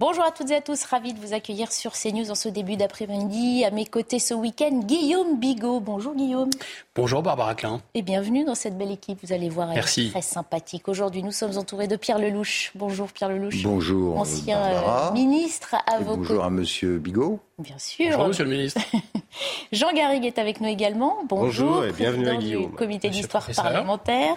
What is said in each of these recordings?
Bonjour à toutes et à tous, ravi de vous accueillir sur CNews en ce début d'après-midi. À mes côtés ce week-end, Guillaume Bigot. Bonjour Guillaume. Bonjour Barbara Klein. Et bienvenue dans cette belle équipe, vous allez voir, elle Merci. est très sympathique. Aujourd'hui, nous sommes entourés de Pierre Lelouch. Bonjour Pierre Lelouch. Bonjour, Ancien Barbara. euh, ministre vos bonjour côtés. à Monsieur Bigot. Bien sûr. Bonjour Monsieur le ministre. Jean Garrigue est avec nous également. Bonjour. Bonjour et bienvenue à président Guillaume. du comité d'histoire parlementaire.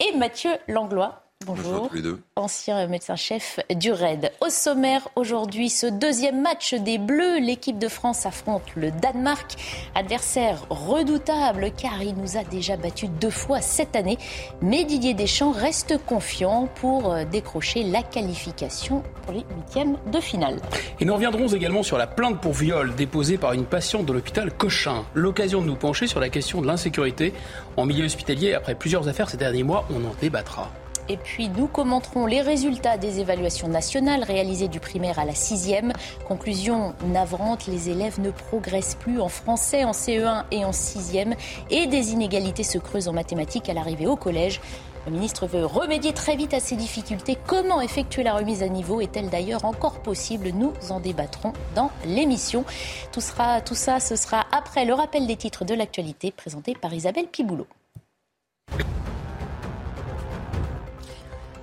Et Mathieu Langlois. Bonjour. Bonjour à tous les deux. ancien médecin-chef du RAID. Au sommaire aujourd'hui, ce deuxième match des Bleus, l'équipe de France affronte le Danemark, adversaire redoutable car il nous a déjà battus deux fois cette année. Mais Didier Deschamps reste confiant pour euh, décrocher la qualification pour les huitièmes de finale. Et nous reviendrons également sur la plainte pour viol déposée par une patiente de l'hôpital Cochin. L'occasion de nous pencher sur la question de l'insécurité en milieu hospitalier. Après plusieurs affaires ces derniers mois, on en débattra. Et puis nous commenterons les résultats des évaluations nationales réalisées du primaire à la sixième. Conclusion navrante, les élèves ne progressent plus en français, en CE1 et en sixième. Et des inégalités se creusent en mathématiques à l'arrivée au collège. Le ministre veut remédier très vite à ces difficultés. Comment effectuer la remise à niveau Est-elle d'ailleurs encore possible? Nous en débattrons dans l'émission. Tout, tout ça, ce sera après le rappel des titres de l'actualité présenté par Isabelle Piboulot.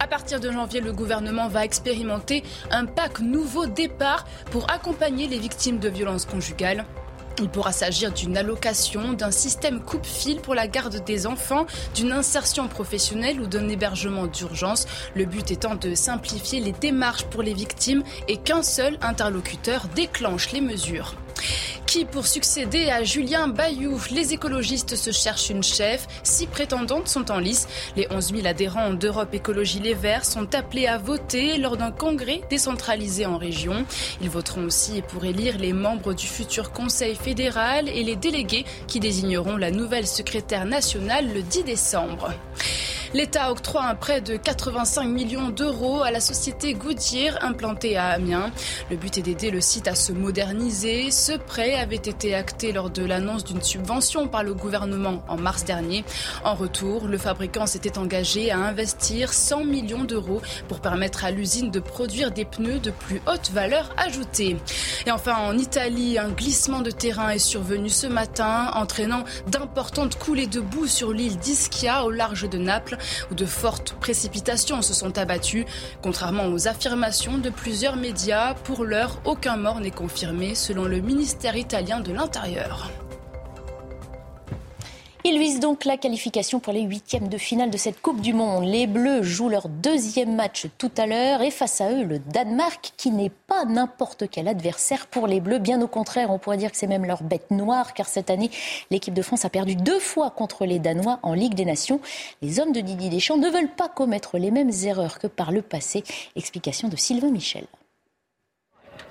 À partir de janvier, le gouvernement va expérimenter un pack nouveau départ pour accompagner les victimes de violences conjugales. Il pourra s'agir d'une allocation, d'un système coupe-fil pour la garde des enfants, d'une insertion professionnelle ou d'un hébergement d'urgence. Le but étant de simplifier les démarches pour les victimes et qu'un seul interlocuteur déclenche les mesures. Qui pour succéder à Julien Bayou Les écologistes se cherchent une chef. Six prétendantes sont en lice. Les 11 000 adhérents d'Europe Écologie Les Verts sont appelés à voter lors d'un congrès décentralisé en région. Ils voteront aussi pour élire les membres du futur Conseil fédéral et les délégués qui désigneront la nouvelle secrétaire nationale le 10 décembre. L'État octroie un prêt de 85 millions d'euros à la société Goodyear implantée à Amiens. Le but est d'aider le site à se moderniser. Ce prêt avait été acté lors de l'annonce d'une subvention par le gouvernement en mars dernier. En retour, le fabricant s'était engagé à investir 100 millions d'euros pour permettre à l'usine de produire des pneus de plus haute valeur ajoutée. Et enfin, en Italie, un glissement de terrain est survenu ce matin, entraînant d'importantes coulées de boue sur l'île d'Ischia au large de Naples où de fortes précipitations se sont abattues. Contrairement aux affirmations de plusieurs médias, pour l'heure, aucun mort n'est confirmé selon le ministère italien de l'Intérieur. Ils visent donc la qualification pour les huitièmes de finale de cette Coupe du Monde. Les Bleus jouent leur deuxième match tout à l'heure et face à eux le Danemark qui n'est pas n'importe quel adversaire pour les Bleus. Bien au contraire, on pourrait dire que c'est même leur bête noire car cette année l'équipe de France a perdu deux fois contre les Danois en Ligue des Nations. Les hommes de Didier Deschamps ne veulent pas commettre les mêmes erreurs que par le passé. Explication de Sylvain Michel.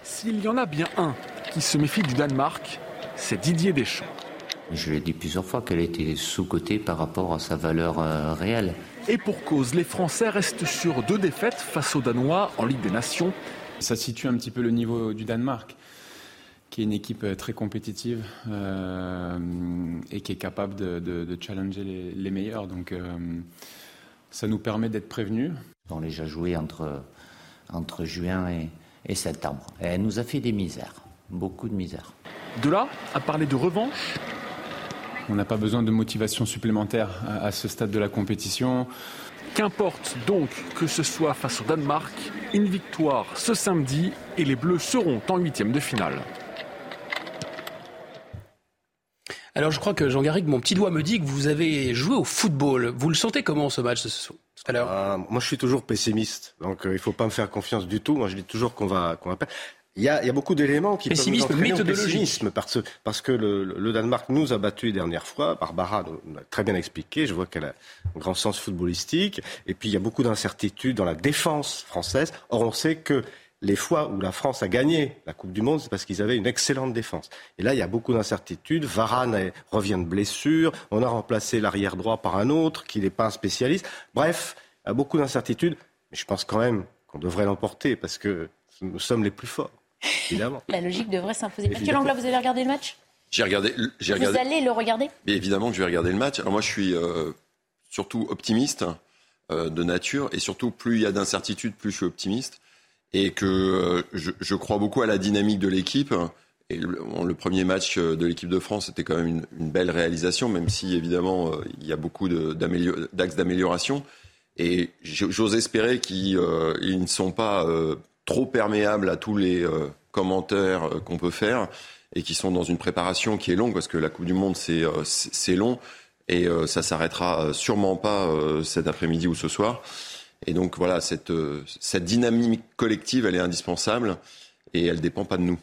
S'il y en a bien un qui se méfie du Danemark, c'est Didier Deschamps. Je l'ai dit plusieurs fois qu'elle était sous-cotée par rapport à sa valeur euh, réelle. Et pour cause, les Français restent sur deux défaites face aux Danois en Ligue des Nations. Ça situe un petit peu le niveau du Danemark, qui est une équipe euh, très compétitive euh, et qui est capable de, de- de challenger les, les meilleurs. Donc euh, ça nous permet d'être prévenus. On les a joués entre, entre juin et, et septembre. Et elle nous a fait des misères, beaucoup de misères. De là à parler de revanche, On n'a pas besoin de motivation supplémentaire à, à ce stade de la compétition. qu'importe donc que ce soit face au Danemark, une victoire ce samedi et les Bleus seront en huitième de finale. Alors je crois que Jean Garrigue, mon petit doigt me dit que vous avez joué au football. Vous le sentez comment ce match ce l'heure? Ah, moi, je suis toujours pessimiste, donc euh, il faut pas me faire confiance du tout. Moi, je dis toujours qu'on va, qu'on va perdre. Il y, a, il y a beaucoup d'éléments qui Pessimisme peuvent nous au pessimisme parce, parce que le, le Danemark nous a battus les dernières fois. Barbara nous l'a très bien expliqué. Je vois qu'elle a un grand sens footballistique. Et puis il y a beaucoup d'incertitudes dans la défense française. Or, on sait que les fois où la France a gagné la Coupe du Monde, c'est parce qu'ils avaient une excellente défense. Et là, il y a beaucoup d'incertitudes. Varane revient de blessure. On a remplacé l'arrière droit par un autre qui n'est pas un spécialiste. Bref, il y a beaucoup d'incertitudes. Mais je pense quand même qu'on devrait l'emporter parce que nous sommes les plus forts, évidemment. La logique devrait s'imposer. Mathieu. Langlois, vous avez regardé le match? J'ai regardé, j'ai Vous allez le regarder? Mais évidemment que je vais regarder le match. Alors moi, je suis euh, surtout optimiste euh, de nature, et surtout plus il y a d'incertitudes, plus je suis optimiste, et que euh, je, je crois beaucoup à la dynamique de l'équipe. Et le, bon, le premier match de l'équipe de France était quand même une, une belle réalisation, même si évidemment il y a beaucoup d'axes d'amélioration. Et j'ose espérer qu'ils euh, ils ne sont pas euh, trop perméables à tous les euh, commentaires euh, qu'on peut faire et qui sont dans une préparation qui est longue parce que la Coupe du Monde c'est euh, c'est long et euh, ça s'arrêtera sûrement pas euh, cet après-midi ou ce soir. Et donc voilà, cette, euh, cette dynamique collective, elle est indispensable et elle dépend pas de nous.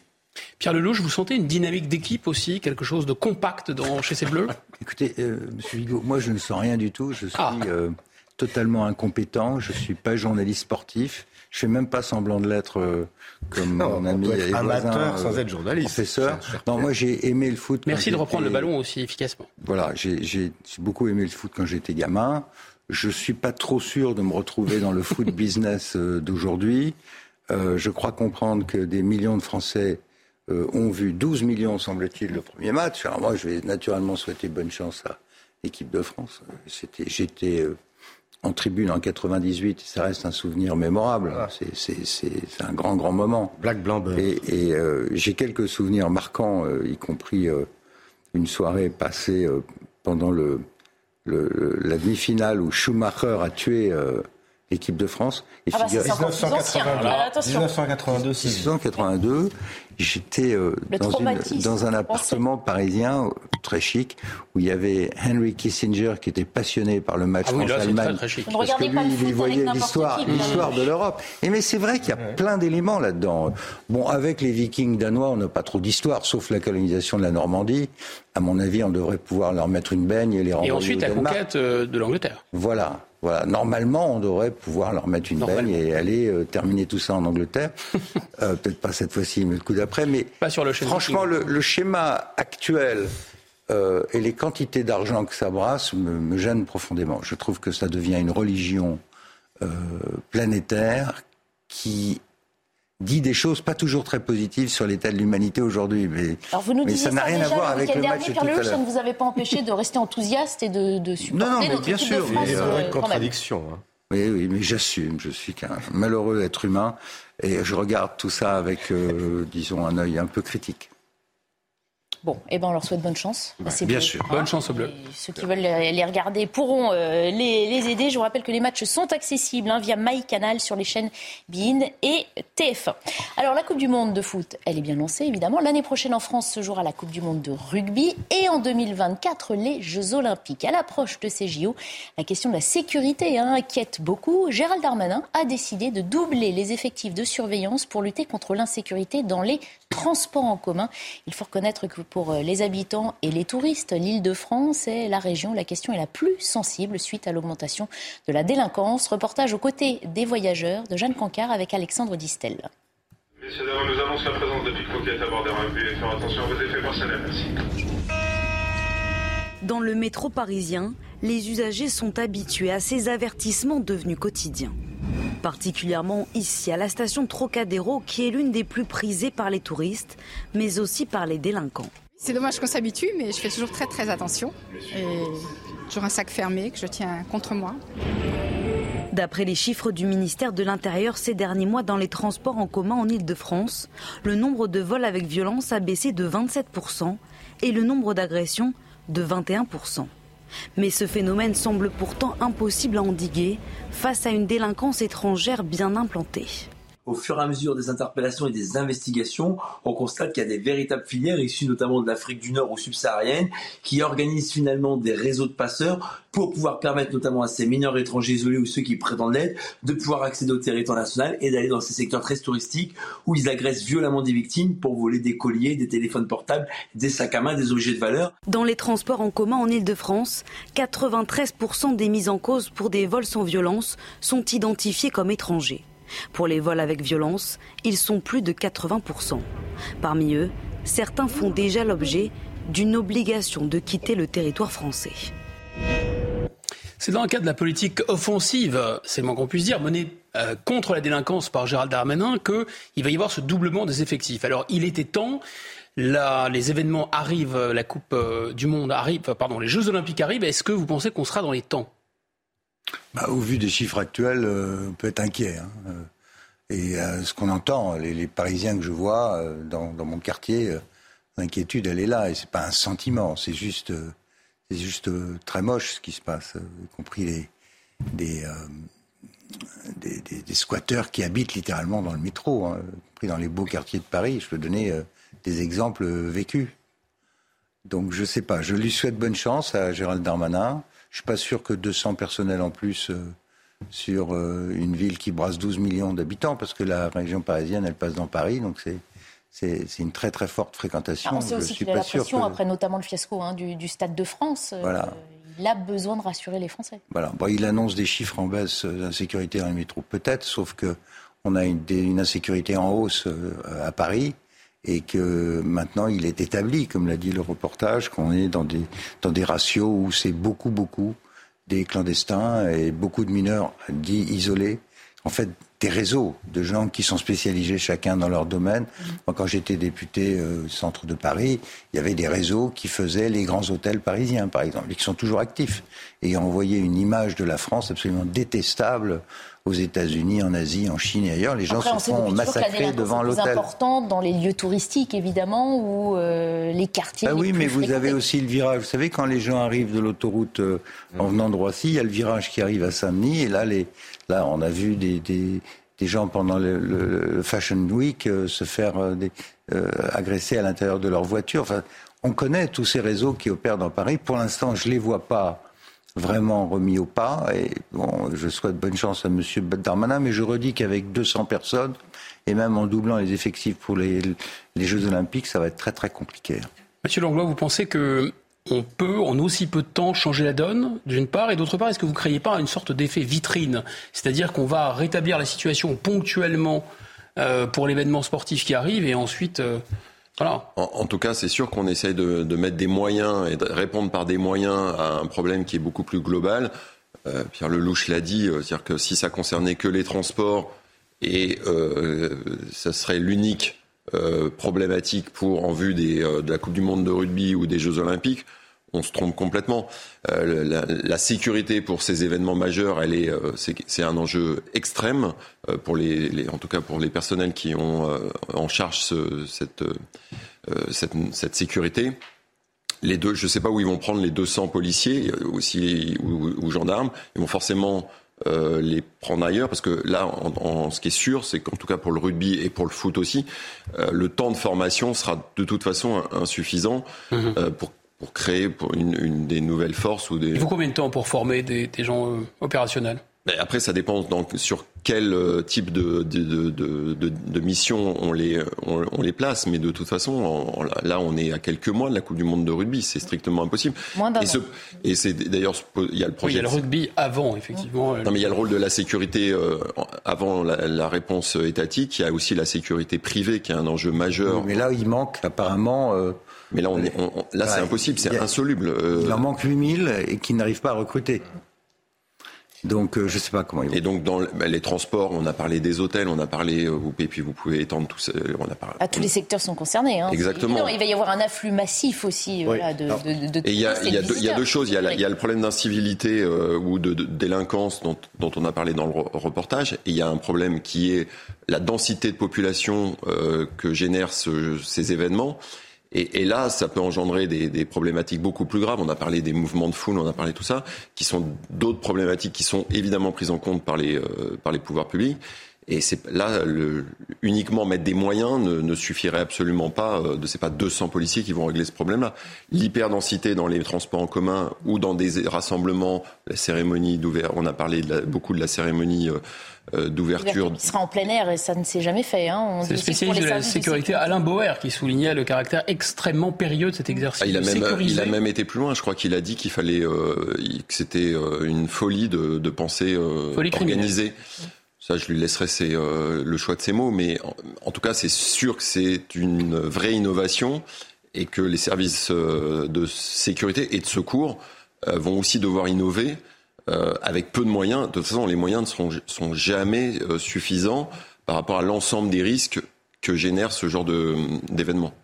Pierre Lelouch, vous sentez une dynamique d'équipe aussi, quelque chose de compact dans, chez ces Bleus? Écoutez, euh, Monsieur Vigo, moi je ne sens rien du tout. Je suis Ah. euh, totalement incompétent. Je suis pas journaliste sportif. Je fais même pas semblant de l'être euh, comme Non, mon on ami peut être et amateur voisin, sans euh, être journaliste. Professeur. Non, moi j'ai aimé le foot. Merci de reprendre le ballon aussi efficacement. Voilà, j'ai beaucoup aimé le foot quand j'étais gamin. Je suis pas trop sûr de me retrouver dans le foot business euh, d'aujourd'hui. Euh, je crois comprendre que des millions de Français euh, ont vu 12 millions, semble-t-il, le premier match. Alors moi, je vais naturellement souhaiter bonne chance à l'équipe de France. Euh, C'était, j'étais euh, en tribune en 98. Ça reste un souvenir mémorable. C'est, un grand, grand moment. Black Blanc. Et, et, euh, j'ai quelques souvenirs marquants, euh, y compris euh, une soirée passée euh, pendant le, le- le- la demi-finale où Schumacher a tué l'équipe de France. Et Ah bah, c'est figurez- encore plus ancien. Alors, attention. 1982, c'est 1982, j'étais euh, dans, un français. appartement parisien euh, très chic où il y avait Henry Kissinger qui était passionné par le match Ah oui, France-Allemagne. Parce que lui, il voyait l'histoire, de l'Europe. Et mais c'est vrai qu'il y a plein d'éléments là-dedans. Bon, avec les Vikings danois, on n'a pas trop d'histoire, sauf la colonisation de la Normandie. À mon avis, on devrait pouvoir leur mettre une baigne et les Et renvoyer ensuite au la Danemark. conquête euh, de l'Angleterre. Voilà. Voilà. Normalement, on devrait pouvoir leur mettre une baigne et aller euh, terminer tout ça en Angleterre. Euh, Peut-être pas cette fois-ci, mais le coup d'après. Mais Pas sur le schéma. franchement, le, le schéma actuel euh, et les quantités d'argent que ça brasse me, me gênent profondément. Je trouve que ça devient une religion euh, planétaire qui dit des choses pas toujours très positives sur l'état de l'humanité aujourd'hui. Mais, Alors vous nous mais disiez ça n'a rien déjà à voir avec le dernier, match tout à ça ne vous avait pas empêché de rester enthousiaste et de, de supporter Non, non, mais notre bien sûr. Il y a une euh, contradiction. hein. Oui, oui, mais j'assume. Je suis qu'un malheureux être humain et je regarde tout ça avec, euh, disons, un œil un peu critique. Bon, eh ben on leur souhaite bonne chance. ces bien sûr. Bonne chance aux Bleus. Et ceux qui veulent les les regarder pourront euh, les, les aider. Je vous rappelle que les matchs sont accessibles hein, via MyCanal sur les chaînes BIN et TF1. Alors la Coupe du Monde de foot, elle est bien lancée évidemment. L'année prochaine en France se jouera la Coupe du Monde de rugby et en 2024 les Jeux Olympiques. À l'approche de ces JO, la question de la sécurité hein, inquiète beaucoup. Gérald Darmanin a décidé de doubler les effectifs de surveillance pour lutter contre l'insécurité dans les transports en commun. Il faut reconnaître que pour euh, les habitants et les touristes, l'île de France est la région où la question est la plus sensible suite à l'augmentation de la délinquance. Reportage aux côtés des voyageurs de Jeanne Cancard avec Alexandre Distel. Messieurs, dames, nous annonce la présence de pickpockets à bord des rugby et faire attention à vos effets personnels, merci. Dans le métro parisien, les usagers sont habitués à ces avertissements devenus quotidiens. Particulièrement ici, à la station Trocadéro, qui est l'une des plus prisées par les touristes, mais aussi par les délinquants. C'est dommage qu'on s'habitue, mais je fais toujours très très attention. Et toujours un sac fermé que je tiens contre moi. D'après les chiffres du ministère de l'Intérieur ces derniers mois dans les transports en commun en Ile-de-France, le nombre de vols avec violence a baissé de 27% et le nombre d'agressions de 21%. Mais ce phénomène semble pourtant impossible à endiguer face à une délinquance étrangère bien implantée. Au fur et à mesure des interpellations et des investigations, on constate qu'il y a des véritables filières issues notamment de l'Afrique du Nord ou subsaharienne qui organisent finalement des réseaux de passeurs pour pouvoir permettre notamment à ces mineurs étrangers isolés ou ceux qui prétendent l'être de pouvoir accéder au territoire national et d'aller dans ces secteurs très touristiques où ils agressent violemment des victimes pour voler des colliers, des téléphones portables, des sacs à main, des objets de valeur. Dans les transports en commun en Ile-de-France, 93% des mises en cause pour des vols sans violence sont identifiés comme étrangers. Pour les vols avec violence, ils sont plus de 80%. Parmi eux, certains font déjà l'objet d'une obligation de quitter le territoire français. C'est dans le cadre de la politique offensive, c'est le moins qu'on puisse dire, menée euh, contre la délinquance par Gérald Darmanin, qu'il va y avoir ce doublement des effectifs. Alors il était temps, les événements arrivent, la Coupe euh, du Monde arrive, pardon, les Jeux Olympiques arrivent, est-ce que vous pensez qu'on sera dans les temps? Bah, Au vu des chiffres actuels, euh, on peut être inquiet. Hein. Et ce qu'on entend, les, Parisiens que je vois dans, mon quartier, l'inquiétude, elle est là. Et c'est pas un sentiment, c'est juste c'est juste euh, très moche ce qui se passe, euh, y compris les, euh, des, des, squatteurs qui habitent littéralement dans le métro, hein, y compris dans les beaux quartiers de Paris. Je peux donner des exemples vécus. Donc je ne sais pas. Je lui souhaite bonne chance à Gérald Darmanin. Je suis pas sûr que 200 personnels en plus sur une ville qui brasse 12 millions d'habitants, parce que la région parisienne, elle passe dans Paris, donc c'est c'est une très très forte fréquentation. on sait aussi qu'il a la pression, après notamment le fiasco hein, du, Stade de France. Euh, voilà. il a besoin de rassurer les Français. Voilà. Bon, il annonce des chiffres en baisse d'insécurité dans les métros, peut-être, sauf que on a une, une insécurité en hausse euh, à Paris et que maintenant il est établi, comme l'a dit le reportage, qu'on est dans des, dans des ratios où c'est beaucoup, beaucoup des clandestins et beaucoup de mineurs dits isolés. En fait, des réseaux de gens qui sont spécialisés chacun dans leur domaine. Moi, quand j'étais député euh, centre de Paris, il y avait des réseaux qui faisaient les grands hôtels parisiens, par exemple, et qui sont toujours actifs. Et envoyaient une image de la France absolument détestable aux États-Unis, en Asie, en Chine et ailleurs. Les gens se font massacrer devant l'hôtel. C'est important dans les lieux touristiques, évidemment, ou euh, les quartiers. Ah oui, mais vous avez aussi le virage. Vous savez, quand les gens arrivent de l'autoroute euh, en venant de Roissy, il y a le virage qui arrive à Saint-Denis, et là, les, Là, on a vu des, des, gens pendant le, Fashion Week euh, se faire euh, euh, agresser à l'intérieur de leur voiture. Enfin, on connaît tous ces réseaux qui opèrent dans Paris. Pour l'instant, je ne les vois pas vraiment remis au pas. Et bon, je souhaite bonne chance à M. Darmanin, mais je redis qu'avec 200 personnes, et même en doublant les effectifs pour les, les Jeux Olympiques, ça va être très très compliqué. Monsieur Langlois, vous pensez que on peut, en aussi peu de temps, changer la donne, d'une part, et d'autre part, est-ce que vous ne créez pas une sorte d'effet vitrine C'est-à-dire qu'on va rétablir la situation ponctuellement euh, pour l'événement sportif qui arrive, et ensuite... Euh, En, tout cas, c'est sûr qu'on essaye de, mettre des moyens et de répondre par des moyens à un problème qui est beaucoup plus global. Euh, Pierre Lelouch l'a dit, c'est-à-dire que si ça concernait que les transports, et ça serait l'unique euh, problématique pour en vue des, euh, de la Coupe du Monde de rugby ou des Jeux Olympiques, on se trompe complètement. Euh, la, la, sécurité pour ces événements majeurs, elle est, c'est un enjeu extrême pour les, les, en tout cas pour les personnels qui ont en charge ce, cette, cette, cette, sécurité. Les deux, je ne sais pas où ils vont prendre les 200 policiers aussi ou, ou gendarmes. Ils vont forcément euh, les prendre ailleurs parce que là, en, ce qui est sûr, c'est qu'en tout cas pour le rugby et pour le foot aussi, euh, le temps de formation sera de toute façon insuffisant mhm. euh, pour, pour créer pour une, une, des nouvelles forces ou des. Il faut combien de temps pour former des, des gens opérationnels? Après, ça dépend donc sur quel euh, type de, de, de, de, mission on les, on, les place. Mais de toute façon, là, on est à quelques mois de la Coupe du Monde de rugby. C'est strictement impossible. Moins et, et c'est d'ailleurs, il y a le projet. il y a le rugby avant, effectivement. Non, mais il y a le rôle de la sécurité euh, avant la, réponse étatique. Il y a aussi la sécurité privée qui est un enjeu majeur. mais là, il manque apparemment. Euh, mais là, on est, là, c'est impossible, c'est insoluble. Il en manque 8000 et qui n'arrivent pas à recruter. Donc, euh, je ne sais pas comment ils vont. Et donc, dans bah, les transports, on a parlé des hôtels, on a parlé, euh, et puis vous pouvez étendre tout ça. On a parlé, ah, tous les secteurs sont concernés. Hein. Exactement. il va y avoir un afflux massif aussi voilà, de, de, de, Et il y, a, y, y a deux choses. Il y a, y a le problème d'incivilité euh, ou de, délinquance dont, dont, on a parlé dans le reportage. Et il y a un problème qui est la densité de population euh, que génèrent ce, ces événements. Et, et, là, ça peut engendrer des, problématiques beaucoup plus graves. On a parlé des mouvements de foule, on a parlé de tout ça, qui sont d'autres problématiques qui sont évidemment prises en compte par les, euh, par les pouvoirs publics. Et c'est là, le, uniquement mettre des moyens ne, ne suffirait absolument pas. Euh, de c'est pas 200 policiers qui vont régler ce problème-là. L'hyperdensité dans les transports en commun ou dans des rassemblements, la cérémonie d'ouverture. On a parlé de la, beaucoup de la cérémonie. Euh, euh, d'ouverture. Il sera en plein air et ça ne s'est jamais fait. Hein. C'est le spécialiste de la sécurité Alain Bauer qui soulignait le caractère extrêmement périlleux de cet exercice. Ah, il, a même, il a même été plus loin. Je crois qu'il a dit qu'il fallait euh, que c'était euh, une folie de, de penser euh, Folie organiser. Je lui laisserai euh, le choix de ses mots, mais en, tout cas, c'est sûr que c'est une vraie innovation et que les services euh, de sécurité et de secours euh, vont aussi devoir innover avec peu de moyens. De toute façon, les moyens ne seront, sont jamais suffisants par rapport à l'ensemble des risques que génère ce genre d'événement.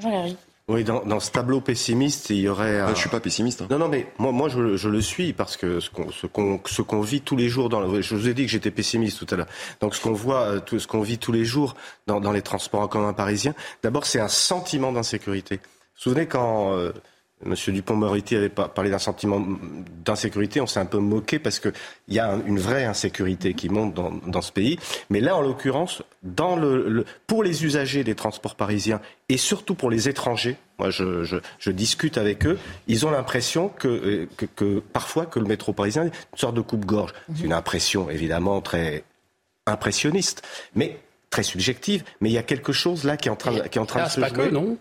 Jean-Larry. Oui, dans, dans ce tableau pessimiste, il y aurait. Je suis pas pessimiste. hein. Non, non, mais moi, moi, je, je le suis parce que ce qu'on, ce qu'on, ce qu'on vit tous les jours dans le, je vous ai dit que j'étais pessimiste tout à l'heure. Donc, ce qu'on voit, euh, tout, ce qu'on vit tous les jours dans, dans les transports en commun parisiens, d'abord, c'est un sentiment d'insécurité. Vous vous souvenez quand euh, Monsieur Dupont-Moretti avait par- parlé d'un sentiment d'insécurité, on s'est un peu moqué parce que il y a un- une vraie insécurité qui monte dans, dans ce pays. Mais là, en l'occurrence, dans le, le- pour les usagers des transports parisiens et surtout pour les étrangers, moi je, je, je discute avec eux, ils ont l'impression que, euh, que, que parfois que le métro parisien est une sorte de coupe-gorge. C'est une impression évidemment très impressionniste, mais très subjective. Mais il y a quelque chose là qui est en train de, qui est en train Ah, de c'est se pas que, jouer. non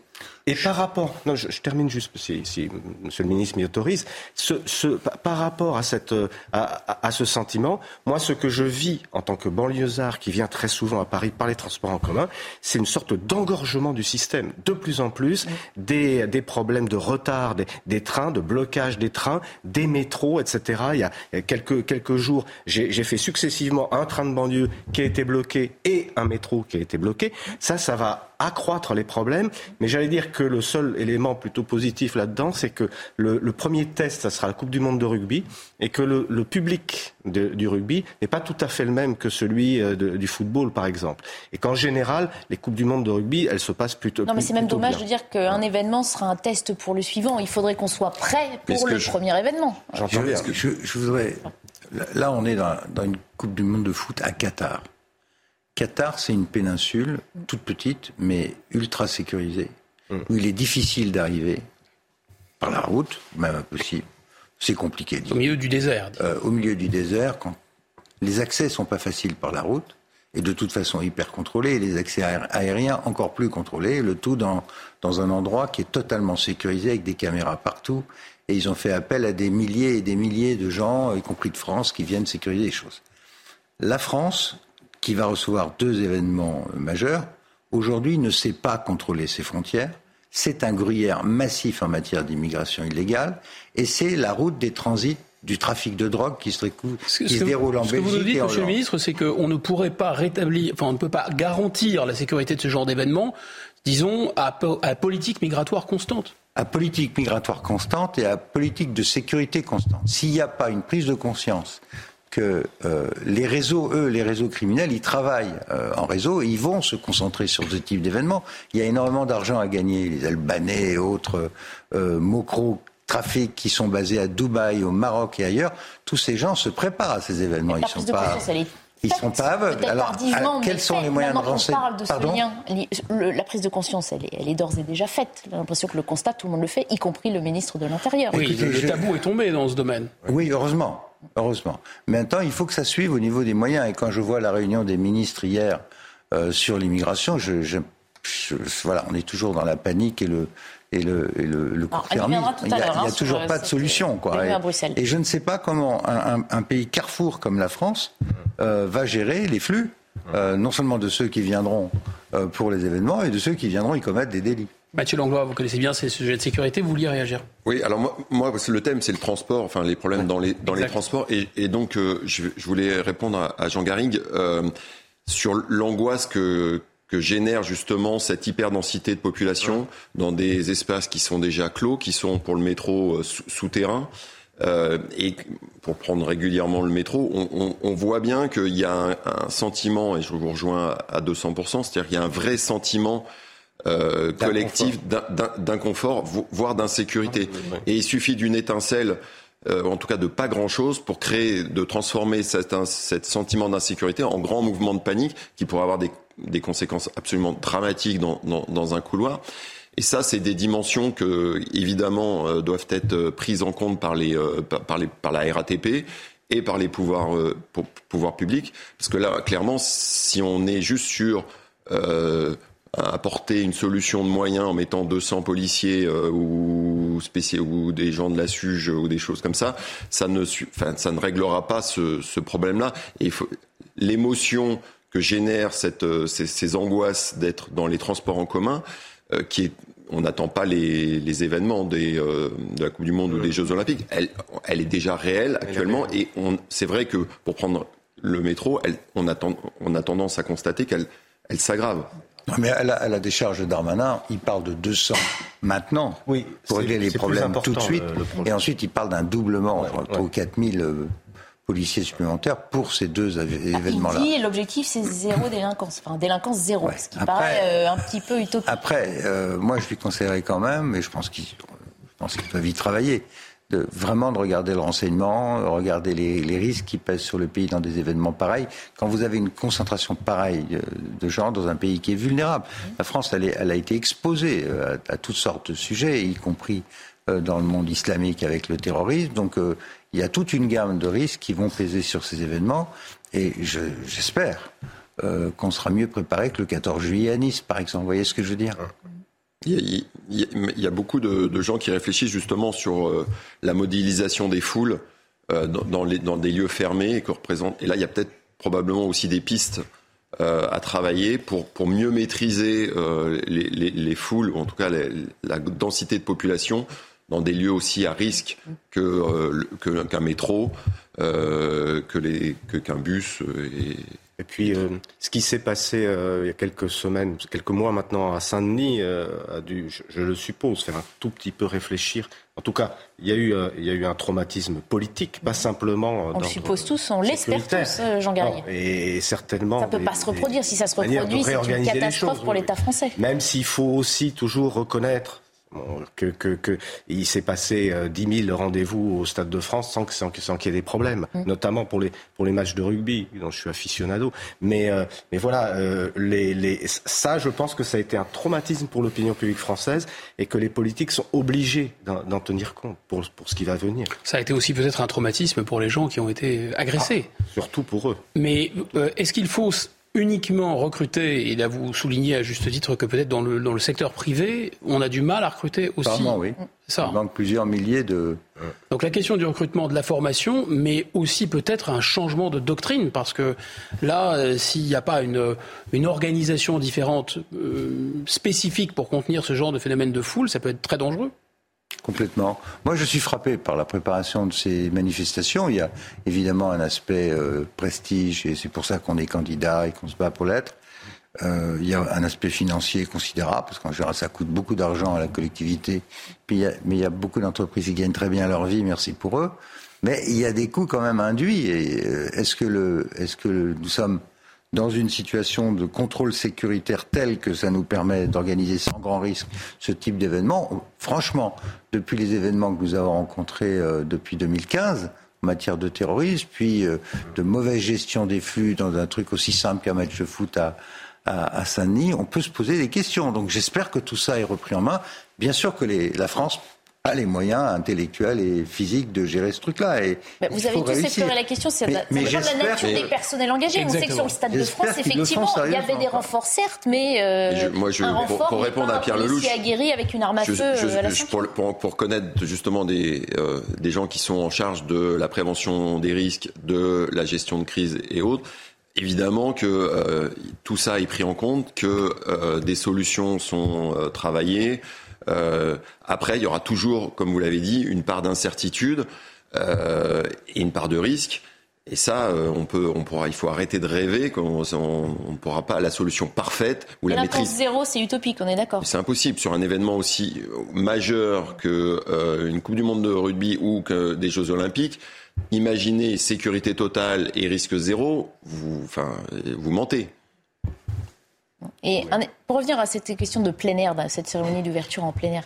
Et par rapport, non, je, je termine juste si, si Monsieur le Ministre m'y autorise. Ce, ce, par rapport à cette, à, à- ce sentiment, moi, ce que je vis en tant que banlieusard qui vient très souvent à Paris par les transports en commun, c'est une sorte d'engorgement du système. De plus en plus, des, des problèmes de retard des, des trains, de blocage des trains, des métros, etc. Il y a il y a quelques quelques jours, j'ai j'ai fait successivement un train de banlieue qui a été bloqué et un métro qui a été bloqué. Ça, ça va accroître les problèmes. Mais j'allais dire que le seul élément plutôt positif là-dedans, c'est que le, le premier test, ça sera la Coupe du Monde de rugby, et que le, le public de- du rugby n'est pas tout à fait le même que celui euh, de- du football, par exemple. Et qu'en général, les Coupes du Monde de rugby, elles se passent plutôt. Non, mais c'est même dommage bien. de dire qu'un événement sera un test pour le suivant. Il faudrait qu'on soit prêt pour le je- premier événement. J'entends bien. Je, je- je voudrais. Là, là, on est dans, dans une Coupe du Monde de foot à Qatar. Qatar, c'est une péninsule toute petite, mais ultra sécurisée, où il est difficile d'arriver par la route, même impossible. C'est compliqué. Au milieu du désert. Euh, au milieu du désert, quand les accès sont pas faciles par la route, et de toute façon hyper contrôlés, et les accès aé- aériens encore plus contrôlés, le tout dans, dans un endroit qui est totalement sécurisé avec des caméras partout. Et ils ont fait appel à des milliers et des milliers de gens, y compris de France, qui viennent sécuriser les choses. La France, qui va recevoir deux événements majeurs, aujourd'hui ne sait pas contrôler ses frontières. C'est un gruyère massif en matière d'immigration illégale et c'est la route des transits du trafic de drogue qui se, récou- Ce qui que- se déroule en ce que Belgique vous nous dites, Monsieur le ministre, c'est qu'on ne pourrait pas rétablir, enfin, on ne peut pas garantir la sécurité de ce genre d'événement, disons, à politique migratoire constante. à politique migratoire constante et à politique de sécurité constante. S'il n'y a pas une prise de conscience que euh, les réseaux, eux, les réseaux criminels, ils travaillent euh, en réseau et ils vont se concentrer sur ce type d'événements. Il y a énormément d'argent à gagner. Les Albanais et autres euh, mocros trafics qui sont basés à Dubaï, au Maroc et ailleurs, tous ces gens se préparent à ces événements. Ils sont pas. Ils sont pas aveugles. Alors, quels sont les moyens de renseignement parle de ce Pardon lien, le- la prise de conscience, elle est, elle est d'ores et déjà faite. J'ai l'impression que le constat, tout le monde le fait, y compris le ministre de l'Intérieur. Oui, Écoutez, le, le je- tabou est tombé dans ce domaine. Oui, heureusement. Heureusement. Mais maintenant, il faut que ça suive au niveau des moyens. Et quand je vois la réunion des ministres hier euh, sur l'immigration, je, je- je- voilà, on est toujours dans la panique et le et le, et le, Alors, Il n'y a, l'heure, il y a hein, toujours pas de solution. Quoi. Et, je ne sais pas comment un, un- un pays carrefour comme la France euh, va gérer les flux, euh, non seulement de ceux qui viendront euh, pour les événements, et de ceux qui viendront y commettre des délits. Mathieu Langlois, vous connaissez bien ces sujets de sécurité, vous vouliez réagir. Oui, alors moi, moi parce que le thème c'est le transport, enfin les problèmes dans les dans les transports, et, et donc euh, je, je voulais répondre à, à Jean Garrigue euh, sur l'angoisse que que génère justement cette hyperdensité de population dans des espaces qui sont déjà clos, qui sont pour le métro euh, souterrain. Euh, et pour prendre régulièrement le métro, on, on- on voit bien qu'il y a un, un sentiment, et je vous rejoins à 200%, c'est-à-dire qu'il y a un vrai sentiment euh, collectif d'in- d'in- d'inconfort, vo- voire d'insécurité. Et il suffit d'une étincelle euh, en tout cas de pas grand-chose, pour créer, de transformer cet, sentiment d'insécurité en grand mouvement de panique qui pourrait avoir des, des conséquences absolument dramatiques dans, dans, dans, un couloir. Et ça, c'est des dimensions que, évidemment, euh, doivent être prises en compte par, les, euh, par, les, par la RATP et par les pouvoirs, pouvoirs publics. Parce que là, clairement, si on est juste sur apporter une solution de moyens en mettant 200 policiers euh, ou, spéciaux, ou des gens de la SUGE ou des choses comme ça, ça ne, enfin, ça ne réglera pas ce, ce problème-là. Et l'émotion que génère cette, euh, ces, ces, angoisses d'être dans les transports en commun, euh, qui est on n'attend pas les, les événements des, de la Coupe du Monde ou des Jeux Olympiques. Elle, elle est déjà réelle actuellement et c'est vrai que pour prendre le métro, elle, on, attend, on a tendance à constater qu'elle elle s'aggrave. Non, mais à la, décharge de Darmanin, il parle de 200 maintenant oui, pour régler les problèmes tout de suite. et ensuite, il parle d'un doublement pour 4000 euh, policiers supplémentaires pour ces deux événements-là. Il dit l'objectif, c'est zéro délinquance, enfin délinquance zéro, ce qui paraît euh, un petit peu utopique. Après, euh, moi, je lui conseillerais quand même, mais je pense qu'il doivent y travailler, de vraiment de regarder le renseignement, regarder les, risques qui pèsent sur le pays dans des événements pareils. Quand vous avez une concentration pareille de gens dans un pays qui est vulnérable, la France, elle, a été exposée euh, à, toutes sortes de sujets, y compris euh, dans le monde islamique avec le terrorisme. Donc euh, il y a toute une gamme de risques qui vont peser sur ces événements. Et j'espère qu'on sera mieux préparé que le 14 juillet à Nice, par exemple. Vous voyez ce que je veux dire? Il y, a, beaucoup de, gens qui réfléchissent justement sur euh, la modélisation des foules euh, dans, des lieux fermés et que représente. Et là, il y a peut-être probablement aussi des pistes euh, à travailler pour, mieux maîtriser les, foules, ou en tout cas la densité de population dans des lieux aussi à risque que qu'un métro, que qu'un bus. Et puis, euh, ce qui s'est passé euh, il y a quelques semaines, quelques mois maintenant à Saint-Denis, euh, a dû, je, le suppose, faire un tout petit peu réfléchir. En tout cas, il y a eu, il y a eu un traumatisme politique, pas simplement. On le suppose tous, on l'espère tous, Jean Garrier. Et, certainement. Ça ne peut pas se reproduire. Si ça se reproduit, c'est une catastrophe pour l'État français. Même s'il faut aussi toujours reconnaître que, que, que, il s'est passé euh, 10 000 rendez-vous au Stade de France sans, sans, sans qu'il y ait des problèmes, mm. notamment pour les, pour les matchs de rugby, dont je suis aficionado. Mais, euh, mais voilà, euh, les, les, ça, je pense que ça a été un traumatisme pour l'opinion publique française et que les politiques sont obligés d'en tenir compte pour, pour ce qui va venir. Ça a été aussi peut-être un traumatisme pour les gens qui ont été agressés. Ah, surtout pour eux. Mais euh, est-ce qu'il faut uniquement recruter, et là vous soulignez à juste titre que peut-être dans le, dans le secteur privé, on a du mal à recruter aussi. Apparemment, oui. Ça. Il manque plusieurs milliers de... Donc la question du recrutement, de la formation, mais aussi peut-être un changement de doctrine, parce que là, euh, s'il n'y a pas une, une organisation différente, euh, spécifique pour contenir ce genre de phénomène de foule, ça peut être très dangereux. Complètement. Moi, je suis frappé par la préparation de ces manifestations. Il y a évidemment un aspect euh, prestige, et c'est pour ça qu'on est candidat et qu'on se bat pour l'être. Euh, il y a un aspect financier considérable, parce qu'en général, ça coûte beaucoup d'argent à la collectivité. Puis mais il y a beaucoup d'entreprises qui gagnent très bien leur vie, merci pour eux. Mais il y a des coûts quand même induits. Euh, est-ce que, le, est-ce que nous sommes dans une situation de contrôle sécuritaire telle que ça nous permet d'organiser sans grand risque ce type d'événement, franchement, depuis les événements que nous avons rencontrés euh, depuis 2015, en matière de terrorisme, puis euh, de mauvaise gestion des flux dans un truc aussi simple qu'un match de foot à, à, Saint-Denis, on peut se poser des questions. Donc j'espère que tout ça est repris en main. Bien sûr que les, la France les moyens intellectuels et physiques de gérer ce truc-là. Et vous avez tous exploré la question, c'est la nature des personnels engagés. On sait que sur le Stade de France, effectivement, il y avait des renforts, certes, mais euh, moi, je, un renfort, pour, répondre à Pierre Lelouch, aguerri avec une arme à feu euh, à la pour, pour, connaître justement des, euh, des gens qui sont en charge de la prévention des risques, de la gestion de crise et autres, Évidemment que euh, tout ça est pris en compte, que euh, des solutions sont euh, travaillées, euh, après, il y aura toujours, comme vous l'avez dit, une part d'incertitude euh, et une part de risque. Et ça, euh, on peut, on pourra, il faut arrêter de rêver qu'on ne pourra pas la solution parfaite ou la maîtrise. zéro, c'est utopique, on est d'accord. C'est impossible sur un événement aussi majeur que euh, une Coupe du Monde de rugby ou que des Jeux Olympiques. Imaginez sécurité totale et risque zéro, vous, enfin, vous mentez. Et pour revenir à cette question de plein air, cette cérémonie d'ouverture en plein air.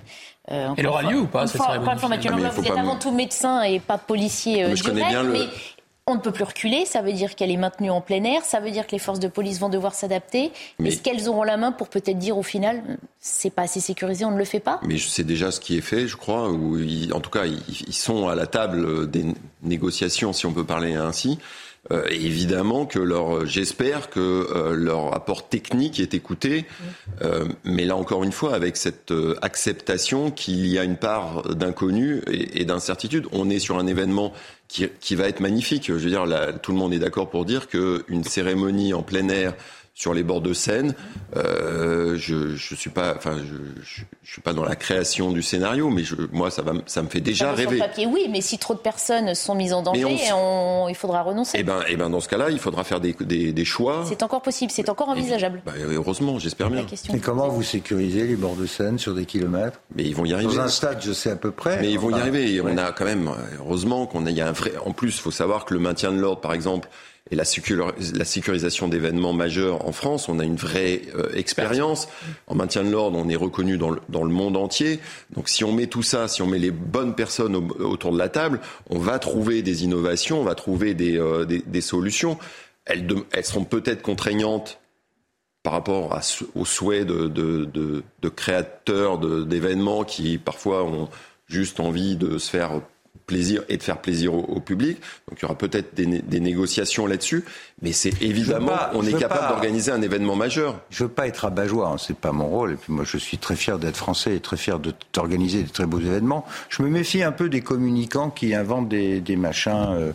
Euh, Elle aura lieu ou pas cette cérémonie Mathieu Vous êtes avant tout médecin et pas policier euh, direct, mais on ne peut plus reculer, ça veut dire qu'elle est maintenue en plein air, ça veut dire que les forces de police vont devoir s'adapter. Est-ce qu'elles auront la main pour peut-être dire au final, c'est pas assez sécurisé, on ne le fait pas? Mais c'est déjà ce qui est fait, je crois, ou en tout cas, ils, sont à la table des négociations, si on peut parler ainsi. Euh, évidemment que leur, j'espère que euh, leur apport technique est écouté, euh, mais là encore une fois avec cette acceptation qu'il y a une part d'inconnu et, et d'incertitude. On est sur un événement qui, qui, va être magnifique. Je veux dire, là, tout le monde est d'accord pour dire qu'une cérémonie en plein air sur les bords de Seine. Euh, je je suis pas, enfin, je, je, je, suis pas dans la création du scénario, mais je, moi, ça va, ça me fait déjà rêver. Sur papier, oui, mais si trop de personnes sont mises en danger, on... il faudra renoncer. Eh ben, eh ben, dans ce cas-là, il faudra faire des, des, des choix. C'est encore possible, c'est encore envisageable. Bah, heureusement, j'espère bien. Et comment vous sécurisez les bords de Seine sur des kilomètres? Mais ils vont y arriver. Dans un stade, je sais à peu près. Mais ils vont y arriver. On a quand même, heureusement qu'on a, il y a un vrai. En plus, il faut savoir que le maintien de l'ordre, par exemple et la, sécurisation d'événements majeurs en France. On a une vraie euh, expérience. En maintien de l'ordre, on est reconnu dans le, monde entier. Donc si on met tout ça, si on met les bonnes personnes autour de la table, on va trouver des innovations, on va trouver des, euh, solutions. Elles, seront peut-être contraignantes par rapport aux souhaits de créateurs d'événements qui parfois ont juste envie de se faire plaisir et de faire plaisir au, public. Donc il y aura peut-être des, des, négociations là-dessus, mais c'est évidemment on est capable d'organiser un événement majeur. Je veux pas être abat-joie, hein, c'est pas mon rôle. Et puis moi je suis très fier d'être français et très fier d'organiser des très beaux événements. Je me méfie un peu des communicants qui inventent des, des machins euh,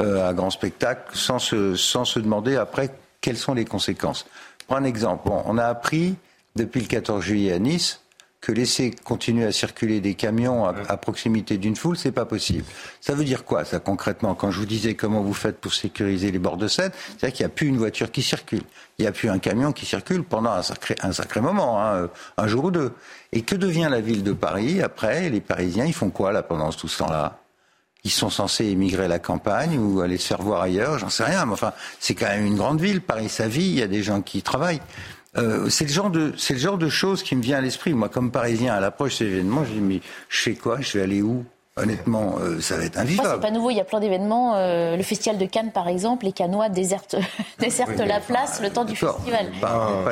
euh, à grand spectacle sans se, sans se demander après quelles sont les conséquences. Pour un exemple, bon, on a appris depuis le 14 juillet à Nice que laisser continuer à circuler des camions à, proximité d'une foule, c'est pas possible. Ça veut dire quoi, ça concrètement Quand je vous disais comment vous faites pour sécuriser les bords de Seine, c'est-à-dire qu'il n'y a plus une voiture qui circule, il n'y a plus un camion qui circule pendant un sacré, un sacré moment, hein, un jour ou deux. Et que devient la ville de Paris après? Les Parisiens, ils font quoi là pendant tout ce temps-là? Ils sont censés émigrer à la campagne ou aller se faire voir ailleurs, j'en sais rien. Mais enfin, c'est quand même une grande ville. Paris, sa vie, il y a des gens qui y travaillent. Euh, c'est le genre de c'est le genre de choses qui me vient à l'esprit. Moi, comme Parisien, à l'approche de cet événement, je dis mais je quoi? Je vais aller où? Honnêtement, euh, ça va être invivable. C'est pas nouveau, il y a plein d'événements. Euh, le festival de Cannes, par exemple, les Canois désertent, désertent la place le temps du festival.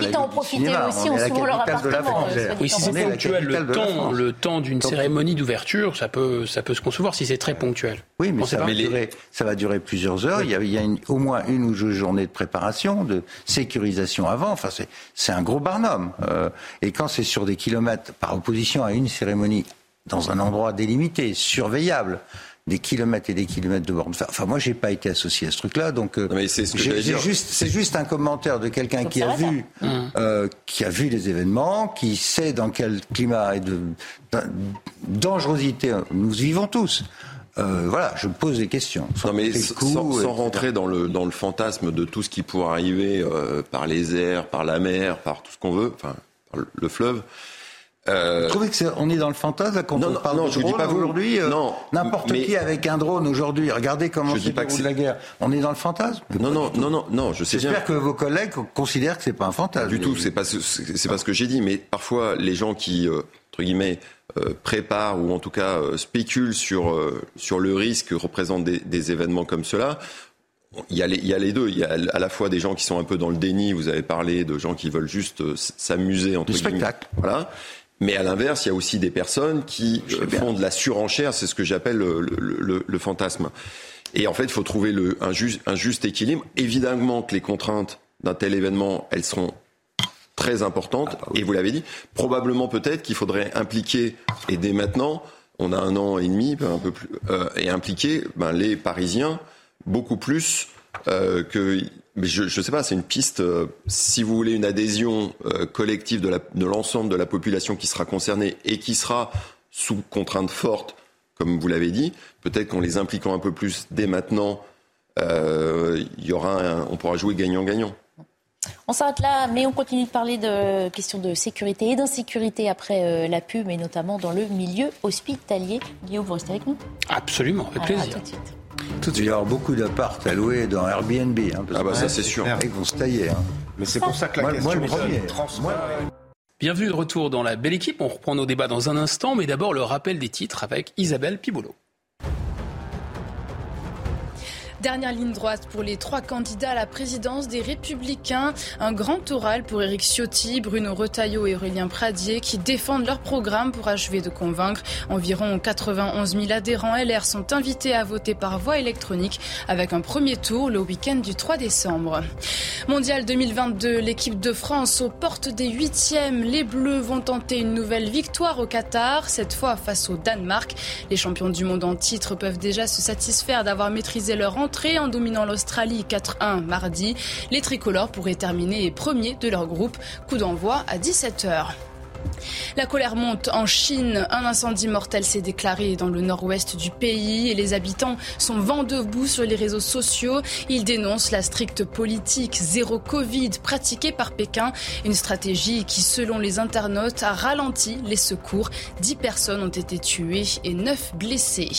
Quitte à en profiter aussi, on s'ouvre leur appartement. oui, si c'est ponctuel, le temps, le temps d'une cérémonie d'ouverture, ça peut, ça peut se concevoir si c'est très ponctuel. Oui, mais, ça va, durer, ça va, durer, plusieurs heures. Il y a, il y a une, au moins une ou deux journées de préparation, de sécurisation avant. Enfin, c'est un gros barnum. Euh, et quand c'est sur des kilomètres, par opposition à une cérémonie dans un endroit délimité, surveillable des kilomètres et des kilomètres de bornes. Enfin, moi, j'ai pas été associé à ce truc-là, donc euh, c'est juste, juste, un commentaire de quelqu'un qui a vu, euh, qui a vu les événements, qui sait dans quel climat et de, dangerosité nous vivons tous. Euh, voilà, je pose des questions. Sans, mais sans, rentrer dans le, dans le fantasme de tout ce qui pourrait arriver par les airs, par la mer, par tout ce qu'on veut, enfin, le fleuve. Euh... Vous trouvez qu'on est dans le fantasme quand on parle de je drone aujourd'hui euh, Non, n'importe qui avec un drone aujourd'hui. Regardez comment se déroule la guerre. On est dans le fantasme Non, non, non, non, non. Je sais J'espère que vos collègues considèrent que c'est pas un fantasme. Du tout. C'est pas c'est pas ce que j'ai dit. Mais parfois, les gens qui euh, entre guillemets préparent ou en tout cas spéculent sur sur le risque que représentent des, des événements comme cela il y, a les, il y, a les, deux. Il y a à la fois des gens qui sont un peu dans le déni. Vous avez parlé de gens qui veulent juste s'amuser entre guillemets. spectacle. Voilà. Mais à l'inverse, il y a aussi des personnes qui euh, font de la surenchère, c'est ce que j'appelle le, le, le, fantasme. Et en fait, il faut trouver le, un, juste, un juste équilibre. Évidemment que les contraintes d'un tel événement, elles seront très importantes. Ah bah et vous l'avez dit, probablement peut-être qu'il faudrait impliquer, et dès maintenant, on a un an et demi, un peu plus, euh, et impliquer ben, les Parisiens beaucoup plus euh, que mais je ne sais pas, c'est une piste. Euh, si vous voulez une adhésion euh, collective de l'ensemble de, de la population qui sera concernée et qui sera sous contrainte forte, comme vous l'avez dit, peut-être qu'en les impliquant un peu plus dès maintenant, euh, y aura on pourra jouer gagnant-gagnant. On s'arrête là, mais on continue de parler de questions de sécurité et d'insécurité après euh, la pub, et notamment dans le milieu hospitalier. Guillaume, vous restez avec nous? Absolument, avec plaisir. Tout Il y avoir beaucoup d'apparts à louer dans Airbnb. Hein, ah bah ça c'est sûr. Ils vont se tailler. Hein. Mais c'est pour ça que la question moi, Bienvenue de retour dans la belle équipe. On reprend nos débats dans un instant, mais d'abord le rappel des titres avec Isabelle Pibolo. Dernière ligne droite pour les trois candidats à la présidence des Républicains. Un grand oral pour Éric Ciotti, Bruno Retailleau et Aurélien Pradier qui défendent leur programme pour achever de convaincre. Environ 91 000 adhérents LR sont invités à voter par voie électronique avec un premier tour le week-end du 3 décembre. Mondial 2022, l'équipe de France aux portes des huitièmes. Les Bleus vont tenter une nouvelle victoire au Qatar, cette fois face au Danemark. Les champions du monde en titre peuvent déjà se satisfaire d'avoir maîtrisé leur en dominant l'Australie 4-1 mardi. Les tricolores pourraient terminer premiers de leur groupe. Coup d'envoi à 17h. La colère monte en Chine. Un incendie mortel s'est déclaré dans le nord-ouest du pays et les habitants sont vent debout sur les réseaux sociaux. Ils dénoncent la stricte politique zéro Covid pratiquée par Pékin, une stratégie qui, selon les internautes, a ralenti les secours. Dix personnes ont été tuées et neuf blessées.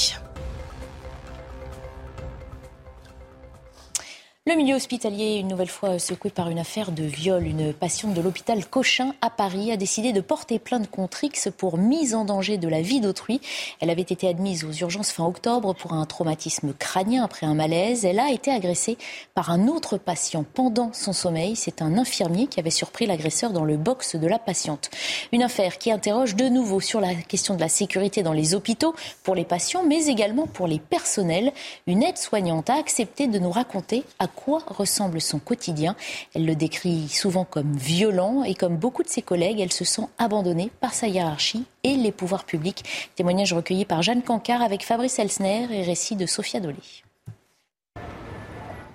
Le milieu hospitalier, une nouvelle fois secoué par une affaire de viol. Une patiente de l'hôpital Cochin à Paris a décidé de porter plainte contre X pour mise en danger de la vie d'autrui. Elle avait été admise aux urgences fin octobre pour un traumatisme crânien après un malaise. Elle a été agressée par un autre patient pendant son sommeil. C'est un infirmier qui avait surpris l'agresseur dans le box de la patiente. Une affaire qui interroge de nouveau sur la question de la sécurité dans les hôpitaux pour les patients, mais également pour les personnels. Une aide-soignante a accepté de nous raconter à quoi ressemble son quotidien. Elle le décrit souvent comme violent et comme beaucoup de ses collègues, elle se sent abandonnée par sa hiérarchie et les pouvoirs publics. Témoignage recueilli par Jeanne Cancard avec Fabrice Elsner et récit de Sophia Dolé.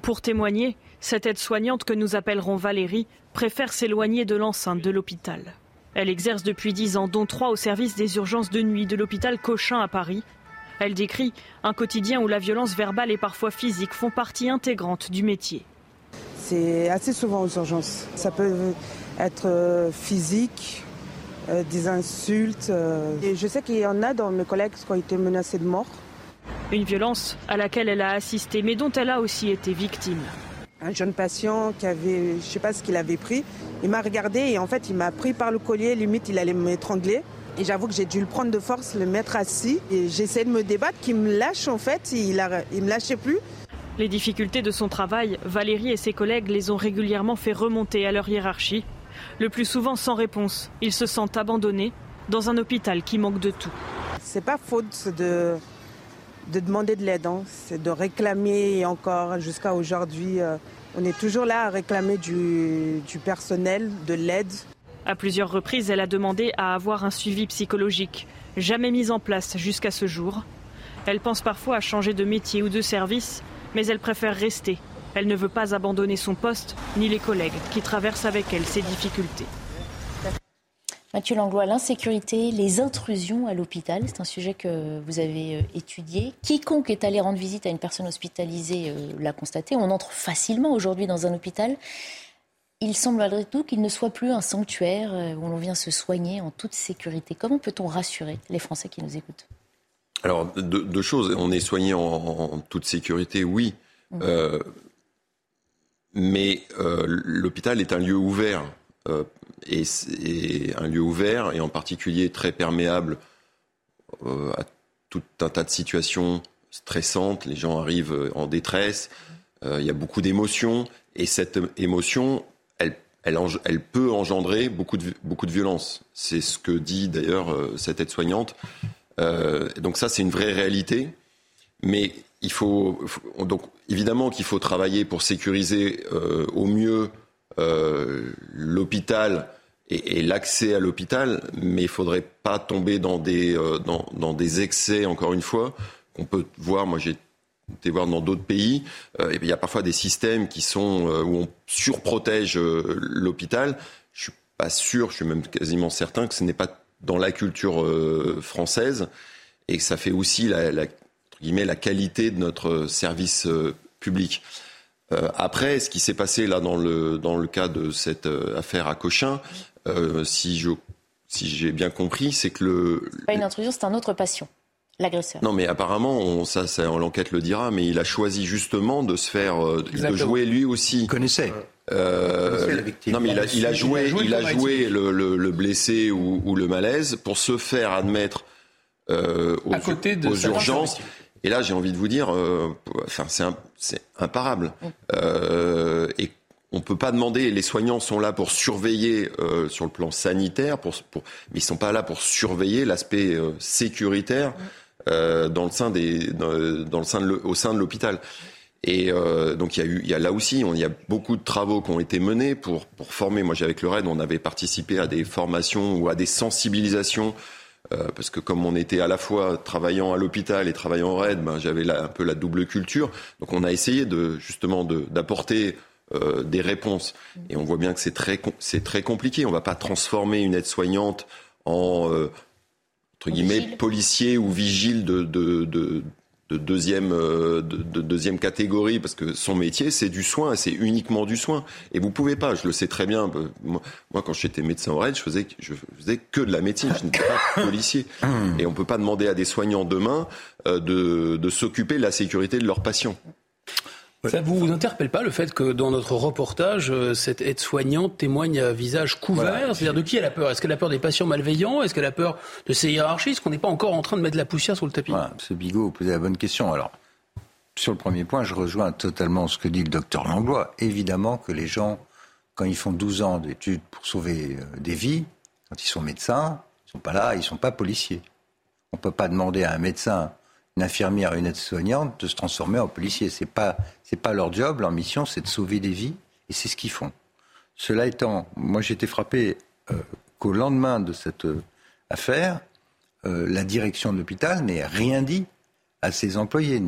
Pour témoigner, cette aide-soignante que nous appellerons Valérie préfère s'éloigner de l'enceinte de l'hôpital. Elle exerce depuis dix ans, dont trois au service des urgences de nuit de l'hôpital Cochin à Paris, elle décrit un quotidien où la violence verbale et parfois physique font partie intégrante du métier. C'est assez souvent aux urgences. Ça peut être euh, physique, euh, des insultes. Euh. Et je sais qu'il y en a dans mes collègues qui ont été menacés de mort. Une violence à laquelle elle a assisté, mais dont elle a aussi été victime. Un jeune patient qui avait, je ne sais pas ce qu'il avait pris, il m'a regardé et en fait il m'a pris par le collier, limite il allait m'étrangler. Et j'avoue que j'ai dû le prendre de force, le mettre assis. Et j'essaie de me débattre, qu'il me lâche en fait. Il ne me lâchait plus. Les difficultés de son travail, Valérie et ses collègues les ont régulièrement fait remonter à leur hiérarchie. Le plus souvent sans réponse. Ils se sentent abandonnés dans un hôpital qui manque de tout. C'est pas faute de, de demander de l'aide, hein. c'est de réclamer et encore jusqu'à aujourd'hui. Euh, on est toujours là à réclamer du, du personnel, de l'aide. À plusieurs reprises, elle a demandé à avoir un suivi psychologique, jamais mis en place jusqu'à ce jour. Elle pense parfois à changer de métier ou de service, mais elle préfère rester. Elle ne veut pas abandonner son poste ni les collègues qui traversent avec elle ces difficultés. Mathieu Langlois, l'insécurité, les intrusions à l'hôpital, c'est un sujet que vous avez euh, étudié. Quiconque est allé rendre visite à une personne hospitalisée euh, l'a constaté. On entre facilement aujourd'hui dans un hôpital il semble malgré tout qu'il ne soit plus un sanctuaire euh, où l'on vient se soigner en toute sécurité. Comment peut-on rassurer les Français qui nous écoutent? Alors, deux, choses. On est soigné en, toute sécurité, oui. Mmh. Euh, mais euh, l'hôpital est un lieu ouvert. et, un lieu ouvert, et en particulier très perméable à tout un tas de situations stressantes. Les gens arrivent en détresse. Il y a beaucoup d'émotions. Et cette émotion, elle, peut engendrer beaucoup de, violence. C'est ce que dit d'ailleurs euh, cette aide-soignante. Euh, donc ça, c'est une vraie réalité. Mais il faut, donc évidemment qu'il faut travailler pour sécuriser euh, au mieux l'hôpital et, l'accès à l'hôpital, mais il faudrait pas tomber dans des, dans, des excès, encore une fois, qu'on peut voir. Moi, j'ai été voir dans d'autres pays, euh, il y a parfois des systèmes qui sont euh, où on surprotège euh, l'hôpital. Je suis pas sûr, je suis même quasiment certain que ce n'est pas dans la culture française et que ça fait aussi la, la, la qualité de notre service public. après, ce qui s'est passé là dans le dans le cas de cette affaire à Cochin, si je si j'ai bien compris, c'est que le pas une intrusion, c'est un autre patient L'agresseur. Non, mais apparemment, on, ça, ça l'enquête le dira, mais il a choisi justement de se faire, euh, de jouer lui aussi. Il connaissait. Euh, connaissait non, mais il a, il a joué, Il a joué il a le joué le, le- le blessé ou, ou le malaise pour se faire admettre euh, aux, À côté de aux sa urgences. Et là, j'ai envie de vous dire, euh, enfin, c'est un- c'est imparable. Euh, et on peut pas demander. Les soignants sont là pour surveiller euh, sur le plan sanitaire, pour, pour, mais ils sont pas là pour surveiller l'aspect euh, sécuritaire euh, dans le sein des, dans, dans le sein de, le- au sein de l'hôpital. Et euh, donc il y a eu, il y a là aussi, il y a beaucoup de travaux qui ont été menés pour pour former. Moi, avec le RAID, on avait participé à des formations ou à des sensibilisations. euh, parce que comme on était à la fois travaillant à l'hôpital et travaillant au RAID, ben, j'avais un peu la double culture. Donc on a essayé de justement de- d'apporter euh, des réponses. Et on voit bien que c'est très c'est très compliqué. On va pas transformer une aide-soignante en euh, entre guillemets Vigile. policier ou vigile de, de, de, de deuxième euh, de, de deuxième catégorie parce que son métier c'est du soin, c'est uniquement du soin. Et vous pouvez pas, je le sais très bien. euh, Moi, moi, quand j'étais médecin au RAID, je faisais je faisais que de la médecine, je n'étais pas policier. Et on peut pas demander à des soignants demain euh, de, de s'occuper de la sécurité de leurs patients. Ça vous vous interpelle pas le fait que dans notre reportage, euh, cette aide-soignante témoigne à visage couvert? Voilà. C'est-à-dire de qui elle a peur? Est-ce qu'elle a peur des patients malveillants? Est-ce qu'elle a peur de ses hiérarchies? Est-ce qu'on n'est pas encore en train de mettre la poussière sur le tapis? Voilà, M. Bigot, vous posez la bonne question. Alors, sur le premier point, je rejoins totalement ce que dit le docteur Langlois. Évidemment que les gens, quand ils font 12 ans d'études pour sauver euh, des vies, quand ils sont médecins, ils sont pas là, ils sont pas policiers. On peut pas demander à un médecin, une infirmière, une aide-soignante de se transformer en policier. C'est pas, c'est pas leur job, leur mission, c'est de sauver des vies, et c'est ce qu'ils font. Cela étant, moi j'ai été frappé euh, qu'au lendemain de cette euh, affaire, euh, la direction de l'hôpital n'ait rien dit à ses employés.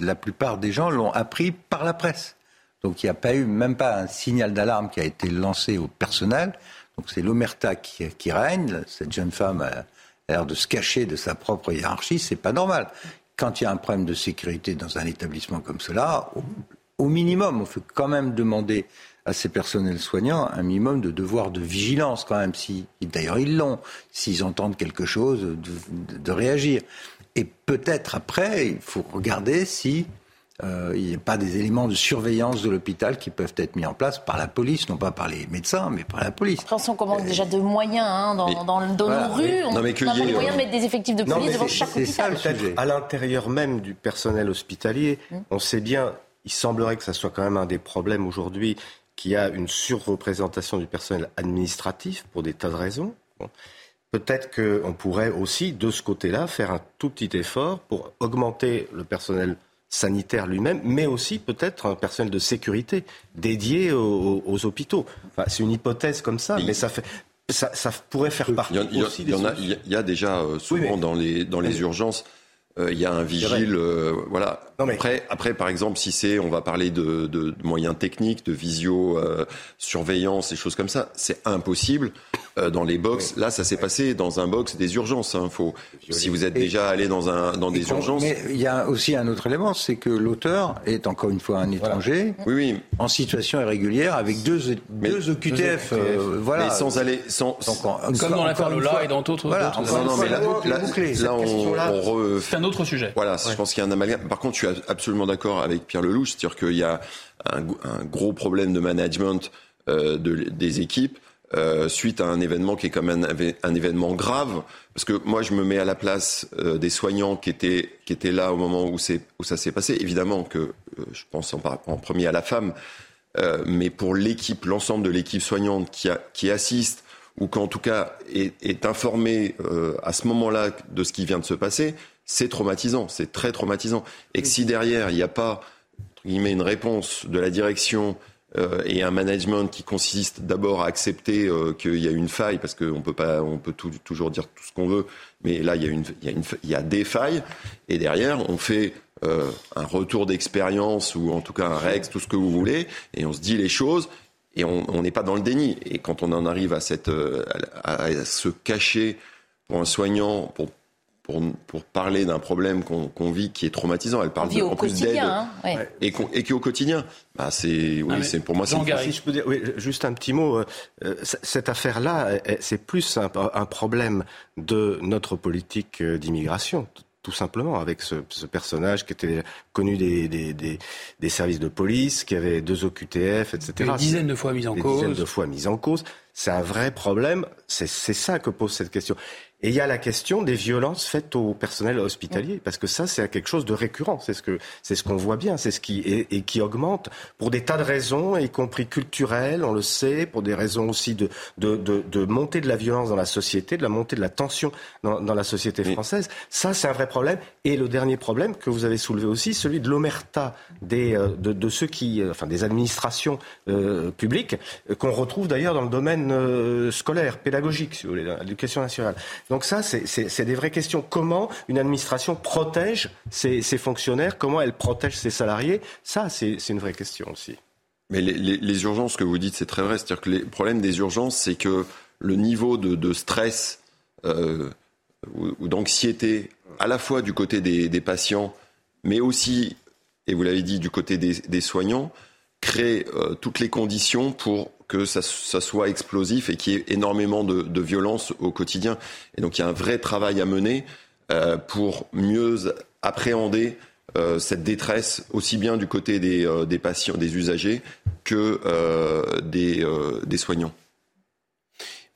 La plupart des gens l'ont appris par la presse. Donc il n'y a pas eu même pas un signal d'alarme qui a été lancé au personnel. Donc c'est l'omerta qui, qui règne. Cette jeune femme a l'air de se cacher de sa propre hiérarchie. C'est pas normal. Quand il y a un problème de sécurité dans un établissement comme cela, au, minimum, on fait quand même demander à ces personnels soignants un minimum de devoir de vigilance quand même. Si, D'ailleurs, ils l'ont. S'ils entendent quelque chose, de- de réagir. Et peut-être après, il faut regarder si euh, il n'y a pas des éléments de surveillance de l'hôpital qui peuvent être mis en place par la police, non pas par les médecins, mais par la police. Après, on commence déjà de moyens hein, dans, Mais- dans- dans Voilà. nos rues. On Non, mais qu'il n'a y pas ait, les moyens euh, de mettre des effectifs de police devant chaque c'est ça, hôpital. le sujet. À l'intérieur même du personnel hospitalier, on sait bien, il semblerait que ça soit quand même un des problèmes aujourd'hui, qu'il y a une surreprésentation du personnel administratif pour des tas de raisons. Bon. Peut-être qu'on pourrait aussi, de ce côté-là, faire un tout petit effort pour augmenter le personnel sanitaire lui-même, mais aussi peut-être un personnel de sécurité dédié aux, aux hôpitaux. Enfin, c'est une hypothèse comme ça, Mais ça, fait, ça, ça pourrait faire partie Il y, en- il y en- aussi il des y en a, il y a- a déjà euh, souvent Oui, mais- dans les dans les Oui. urgences, euh, il y a un vigile, euh, voilà. Non, mais- Après, après, par exemple, si c'est, on va parler de, de- de moyens techniques, de visio, euh, surveillance, et choses comme ça, c'est impossible euh, dans les box. Là, ça s'est passé dans un box des urgences. Hein, faut, si vous êtes Et- déjà allé dans un dans des urgences, Mais il y a aussi un autre élément, c'est que l'auteur est encore une fois un étranger oui, oui, en situation irrégulière avec deux, deux OQTF. euh, voilà. mais sans aller, sans. Donc, en- Comme dans l'affaire Lola et dans d'autres. Voilà, Non, non, mais là, on, on re- C'est un autre sujet. Voilà, je pense qu'il y a un amalgame. Par contre, je suis absolument d'accord avec Pierre Lelouch, c'est-à-dire qu'il y a un, gros problème de management euh, de- des équipes euh, suite à un événement qui est quand même un, événement grave. Parce que moi, je me mets à la place euh, des soignants qui étaient, qui étaient là au moment où, où ça s'est passé. Évidemment que je pense en, en premier à la femme, mais pour l'équipe, l'ensemble de l'équipe soignante qui, qui assiste ou qu'en tout cas est, est informée euh, à ce moment-là de ce qui vient de se passer, c'est traumatisant, c'est très traumatisant. Et que si derrière il n'y a pas entre guillemets, une réponse de la direction euh, et un management qui consiste d'abord à accepter euh, qu'il y a une faille, parce qu'on peut pas, on peut tout- toujours dire tout ce qu'on veut, mais là il y a une, il y a une, il y a des failles, et derrière on fait euh, un retour d'expérience ou en tout cas un rex, tout ce que vous voulez, et on se dit les choses. Et on n'est pas dans le déni. Et quand on en arrive à, cette, à, à se cacher pour un soigngnant, pour, pour, pour parler d'un problème qu'on qu'on vit qui est traumatisant, elle parle de, au en plus d'aide quotidien. Hein, ouais. et, et qui au quotidien, bah c'est, oui, Ah, c'est pour moi c'est. Si je peux dire, oui, juste un petit mot. euh, euh, cette affaire-là, c'est plus un, un problème de notre politique euh, d'immigration, tout simplement, avec ce, ce personnage qui était connu des, des, des, des, services de police, qui avait deux OQTF, etc. Des dizaines de fois mis en des cause. dizaines de fois mis en cause. C'est un vrai problème. C'est ça que pose cette question. Et il y a la question des violences faites au personnel hospitalier, parce que ça, c'est quelque chose de récurrent. C'est ce que c'est ce qu'on voit bien, c'est ce qui et, et, qui augmente pour des tas de raisons, y compris culturelles, on le sait, pour des raisons aussi de de, de, de montée de la violence dans la société, de la montée de la tension dans, dans la société française. Ça, c'est un vrai problème. Et le dernier problème que vous avez soulevé aussi, celui de l'omerta des euh, de, de, ceux qui, euh, enfin, des administrations euh, publiques, qu'on retrouve d'ailleurs dans le domaine euh, scolaire, pédagogique, si vous voulez, l'éducation nationale. Donc ça, c'est des vraies questions. Comment une administration protège ses, fonctionnaires? Comment elle protège ses salariés? Ça, c'est une vraie question aussi. Mais les, urgences que vous dites, c'est très vrai. C'est-à-dire que le problème des urgences, c'est que le niveau de, stress euh, ou, d'anxiété, à la fois du côté des, patients, mais aussi, et vous l'avez dit, du côté des, des soignants, crée euh, toutes les conditions pour que ça, soit explosif et qu'il y ait énormément de, violence au quotidien. Et donc il y a un vrai travail à mener euh, pour mieux appréhender euh, cette détresse aussi bien du côté des, euh, patients, des usagers que des, soignants.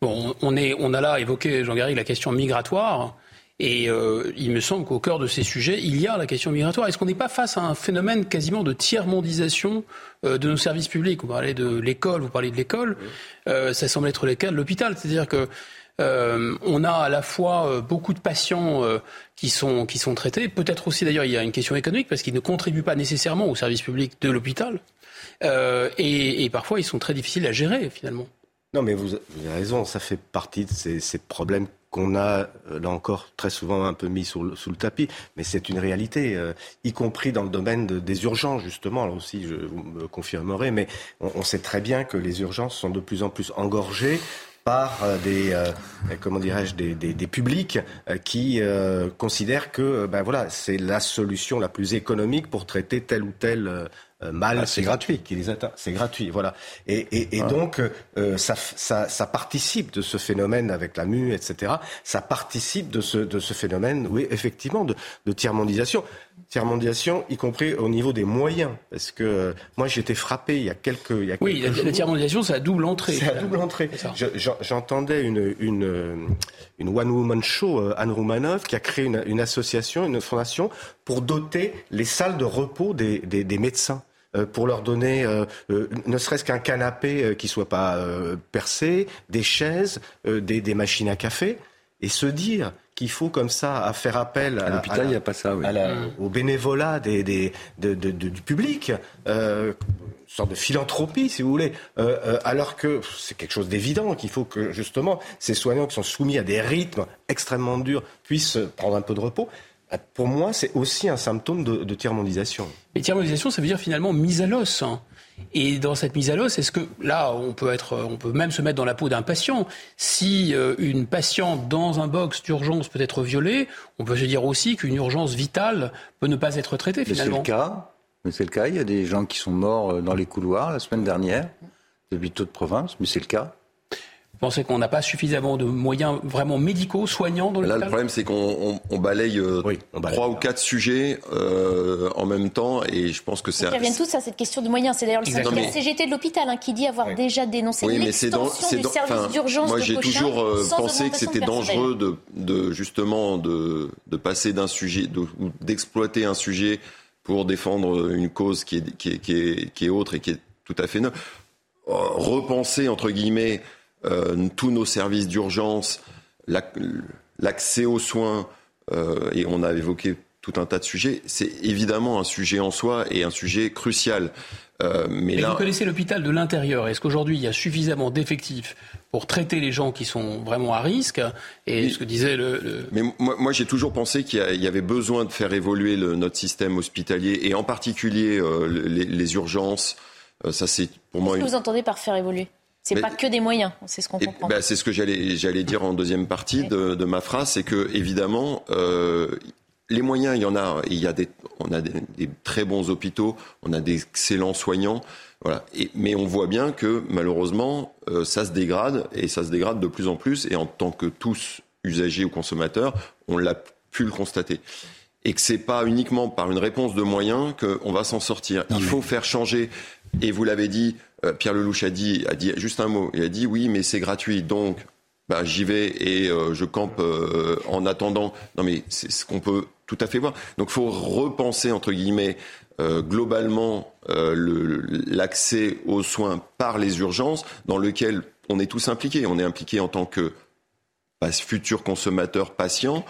Bon, on, est, on a là évoqué, Jean Garry, la question migratoire. Et euh, il me semble qu'au cœur de ces sujets, il y a la question migratoire. Est-ce qu'on n'est pas face à un phénomène quasiment de tiers-mondisation euh, de nos services publics? Vous parlez de l'école, vous parlez de l'école. Euh, ça semble être le cas de l'hôpital. C'est-à-dire que euh, on a à la fois beaucoup de patients qui sont qui sont traités. Peut-être aussi d'ailleurs il y a une question économique parce qu'ils ne contribuent pas nécessairement au service public de l'hôpital. Et, et parfois ils sont très difficiles à gérer finalement. Non, mais vous, vous avez raison, ça fait partie de ces, ces problèmes qu'on a, là encore, très souvent un peu mis sous le, tapis, mais c'est une réalité, euh, y compris dans le domaine de, des urgences, justement, là aussi, je vous me confirmerez, mais on sait très bien que les urgences sont de plus en plus engorgées par des euh, comment dirais-je des, des, des, publics euh, qui euh, considèrent que ben voilà c'est la solution la plus économique pour traiter tel ou tel mal ah, c'est gratuit. qui les atteint. C'est gratuit voilà. Et, et, et ouais. donc ça, ça, ça, participe de ce phénomène avec la mue etc ça participe de ce de ce phénomène oui effectivement de, de tiers-mondisation tiers-mondisation, y compris au niveau des moyens. Parce que euh, moi, été frappé il y a quelques, il y a oui, quelques la, la tiers-mondisation, c'est à double entrée. C'est à double entrée. J'entendais une, une, une one-woman show, euh, Anne Roumanoff, qui a créé une, une, association, une fondation, pour doter les salles de repos des, des, des médecins euh, pour leur donner euh, euh, ne serait-ce qu'un canapé qui soit pas percé, des chaises, des, des machines à café, et se dire qu'il faut comme ça à faire appel à, à l'hôpital, il n'y a pas ça, oui. la, au bénévolat des, des, de, de, de, du public, euh, une sorte de philanthropie, si vous voulez, euh, euh, alors que c'est quelque chose d'évident qu'il faut que justement ces soignants qui sont soumis à des rythmes extrêmement durs puissent prendre un peu de repos. Pour moi, c'est aussi un symptôme de, de tiers-mondisation. Mais tiers-mondisation, ça veut dire finalement mise à l'os. Hein. Et dans cette mise à l'os, est-ce que là, on peut être, on peut même se mettre dans la peau d'un patient. Si euh, une patiente dans un box d'urgence peut être violée, on peut se dire aussi qu'une urgence vitale peut ne pas être traitée finalement. C'est le cas. Mais c'est le cas. Il y a des gens qui sont morts dans les couloirs la semaine dernière, des hôpitaux de province, mais c'est le cas. Vous pensez qu'on n'a pas suffisamment de moyens vraiment médicaux, soignants dans Là, le problème, c'est qu'on on, on balaye euh, oui, trois ou quatre sujets euh, en même temps, et je pense que c'est. Ils reviennent tous à cette question de moyens. C'est d'ailleurs le syndicat mais... CGT de l'hôpital hein, qui dit avoir oui. déjà dénoncé oui, l'extension du dans, service d'urgence. Moi, j'ai toujours euh, pensé que c'était dangereux de, de, justement de, de passer d'un sujet, d'exploiter un sujet pour défendre une cause qui est, qui est, qui est, qui est autre et qui est tout à fait neuve. Repenser entre guillemets euh, tous nos services d'urgence, l'accès aux soins, euh, et on a évoqué tout un tas de sujets. C'est évidemment un sujet en soi et un sujet crucial. Euh, mais, mais là... vous connaissez l'hôpital de l'intérieur. Est-ce qu'aujourd'hui il y a suffisamment d'effectifs pour traiter les gens qui sont vraiment à risque Et ce que disait le. le... Mais moi, moi j'ai toujours pensé qu'il y, y, avait besoin de faire évoluer le, notre système hospitalier et en particulier euh, les, les, urgences. Euh, ça c'est pour moi. Qu'est-ce une... que vous entendez par faire évoluer? C'est pas que des moyens, c'est ce qu'on comprend. Bah, c'est ce que j'allais j'allais dire en deuxième partie de, de, ma phrase, c'est que évidemment euh, les moyens, il y en a. Il y a des, on a des, des très bons hôpitaux, on a d'excellents soignants, voilà. Et, mais on voit bien que malheureusement, euh, ça se dégrade et ça se dégrade de plus en plus. Et en tant que tous usagers ou consommateurs, on l'a pu le constater. Et que c'est pas uniquement par une réponse de moyens qu'on va s'en sortir. Il faut faire changer. Et vous l'avez dit, euh, Pierre Lelouch a dit, a dit juste un mot. Il a dit oui, mais c'est gratuit. Donc, bah, j'y vais et euh, je campe euh, en attendant. Non, mais c'est ce qu'on peut tout à fait voir. Donc, il faut repenser entre guillemets globalement l'accès aux soins par les urgences, dans lequel on est tous impliqués. On est impliqués en tant que futurs consommateurs patients.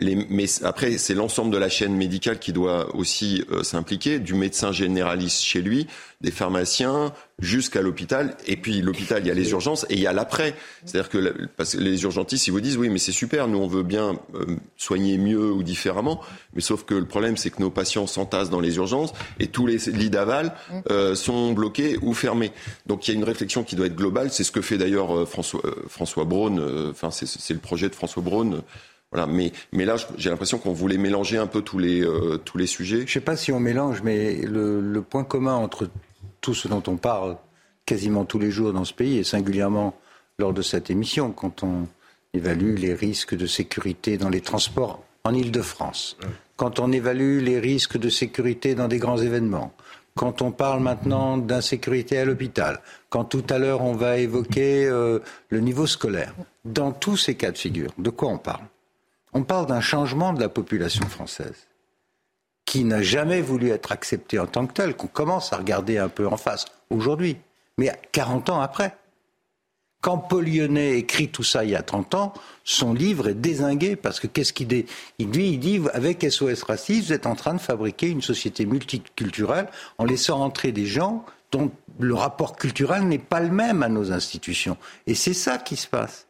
Mais après, c'est l'ensemble de la chaîne médicale qui doit aussi euh, s'impliquer, du médecin généraliste chez lui, des pharmaciens, jusqu'à l'hôpital. Et puis l'hôpital, il y a les urgences et il y a l'après. C'est-à-dire que, les urgentistes, ils vous disent oui, mais c'est super, nous on veut bien euh, soigner mieux ou différemment. Mais sauf que le problème, c'est que nos patients s'entassent dans les urgences et tous les lits d'aval euh, sont bloqués ou fermés. Donc il y a une réflexion qui doit être globale. C'est ce que fait d'ailleurs François, François Braun. Enfin, c'est le projet de François Braun voilà, mais, mais là, j'ai l'impression qu'on voulait mélanger un peu tous les, euh, tous les sujets. Je ne sais pas si on mélange, mais le, le, point commun entre tout ce dont on parle quasiment tous les jours dans ce pays, et singulièrement lors de cette émission, quand on évalue les risques de sécurité dans les transports en Ile-de-France, quand on évalue les risques de sécurité dans des grands événements, quand on parle maintenant d'insécurité à l'hôpital, quand tout à l'heure on va évoquer euh, le niveau scolaire, dans tous ces cas de figure, de quoi on parle? On parle d'un changement de la population française qui n'a jamais voulu être accepté en tant que tel, qu'on commence à regarder un peu en face aujourd'hui, mais 40 ans après. Quand Paul Lyonnais écrit tout ça il y a 30 ans, son livre est désingué parce que qu'est-ce qu'il dit? Il dit, il dit, avec SOS Racisme, vous êtes en train de fabriquer une société multiculturelle en laissant entrer des gens dont le rapport culturel n'est pas le même à nos institutions. Et c'est ça qui se passe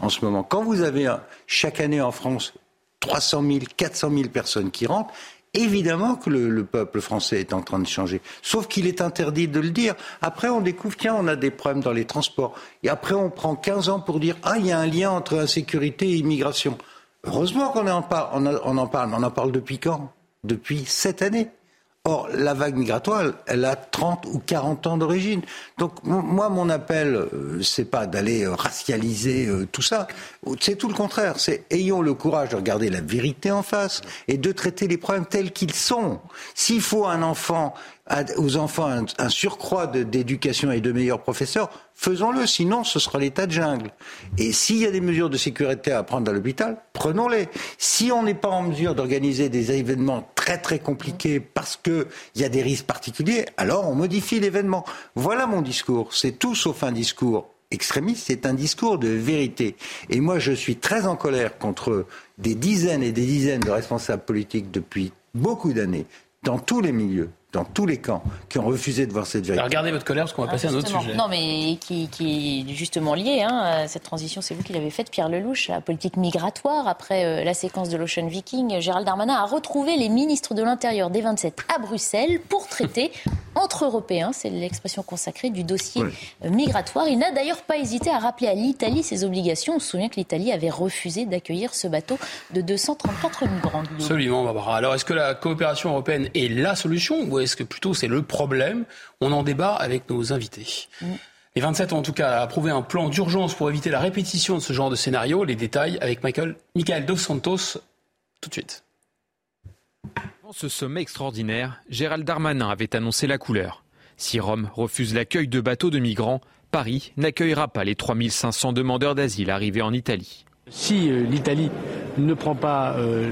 en ce moment. Quand vous avez chaque année en France 300 000, 400 000 personnes qui rentrent, évidemment que le, peuple français est en train de changer. Sauf qu'il est interdit de le dire. Après, on découvre, tiens, on a des problèmes dans les transports. Et après, on prend 15 ans pour dire, ah, il y a un lien entre insécurité et immigration. Heureusement qu'on en parle, on en parle, on en parle depuis quand? Depuis cette année. Or, la vague migratoire, elle, a 30 ou 40 ans d'origine. Donc, moi, mon appel, euh, c'est pas d'aller euh, racialiser euh, tout ça. C'est tout le contraire. C'est ayons le courage de regarder la vérité en face et de traiter les problèmes tels qu'ils sont. S'il faut un enfant aux enfants un, surcroît d'éducation et de meilleurs professeurs, faisons-le, sinon ce sera l'état de jungle. Et s'il y a des mesures de sécurité à prendre à l'hôpital, prenons-les. Si on n'est pas en mesure d'organiser des événements très très compliqués parce qu'il y a des risques particuliers, alors on modifie l'événement. Voilà mon discours. C'est tout sauf un discours extrémiste, c'est un discours de vérité. Et moi, je suis très en colère contre des dizaines et des dizaines de responsables politiques depuis beaucoup d'années, dans tous les milieux, dans tous les camps qui ont refusé de voir cette vérité. regardez votre colère parce qu'on va passer à un autre sujet. Non, mais qui, est justement lié. Hein, cette transition, c'est vous qui l'avez faite, Pierre Lelouch, la politique migratoire. Après euh, la séquence de l'Ocean Viking, Gérald Darmanin a retrouvé les ministres de l'Intérieur des 27 à Bruxelles pour traiter entre Européens, c'est l'expression consacrée du dossier euh, migratoire. Il n'a d'ailleurs pas hésité à rappeler à l'Italie ses obligations. On se souvient que l'Italie avait refusé d'accueillir ce bateau de 234 migrants. Absolument, Barbara. Alors, est-ce que la coopération européenne est la solution est-ce que plutôt c'est le problème? On en débat avec nos invités. Mm. Les 27 ont en tout cas approuvé un plan d'urgence pour éviter la répétition de ce genre de scénario. Les détails avec Michael, Michael Dos Santos tout de suite. Dans ce sommet extraordinaire, Gérald Darmanin avait annoncé la couleur. Si Rome refuse l'accueil de bateaux de migrants, Paris n'accueillera pas les 3500 demandeurs d'asile arrivés en Italie. Si euh, l'Italie ne prend pas euh,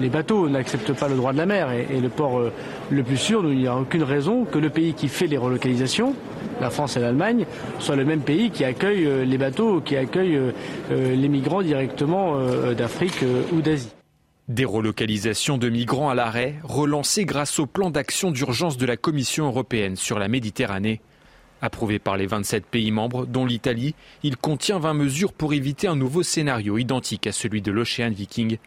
les bateaux, n'accepte pas le droit de la mer et, le port euh, le plus sûr, il n'y a aucune raison que le pays qui fait les relocalisations, la France et l'Allemagne, soit le même pays qui accueille les bateaux, qui accueille les migrants directement d'Afrique ou d'Asie. Des relocalisations de migrants à l'arrêt, relancées grâce au plan d'action d'urgence de la Commission européenne sur la Méditerranée. Approuvé par les 27 pays membres, dont l'Italie, il contient 20 mesures pour éviter un nouveau scénario identique à celui de l'Ocean Viking.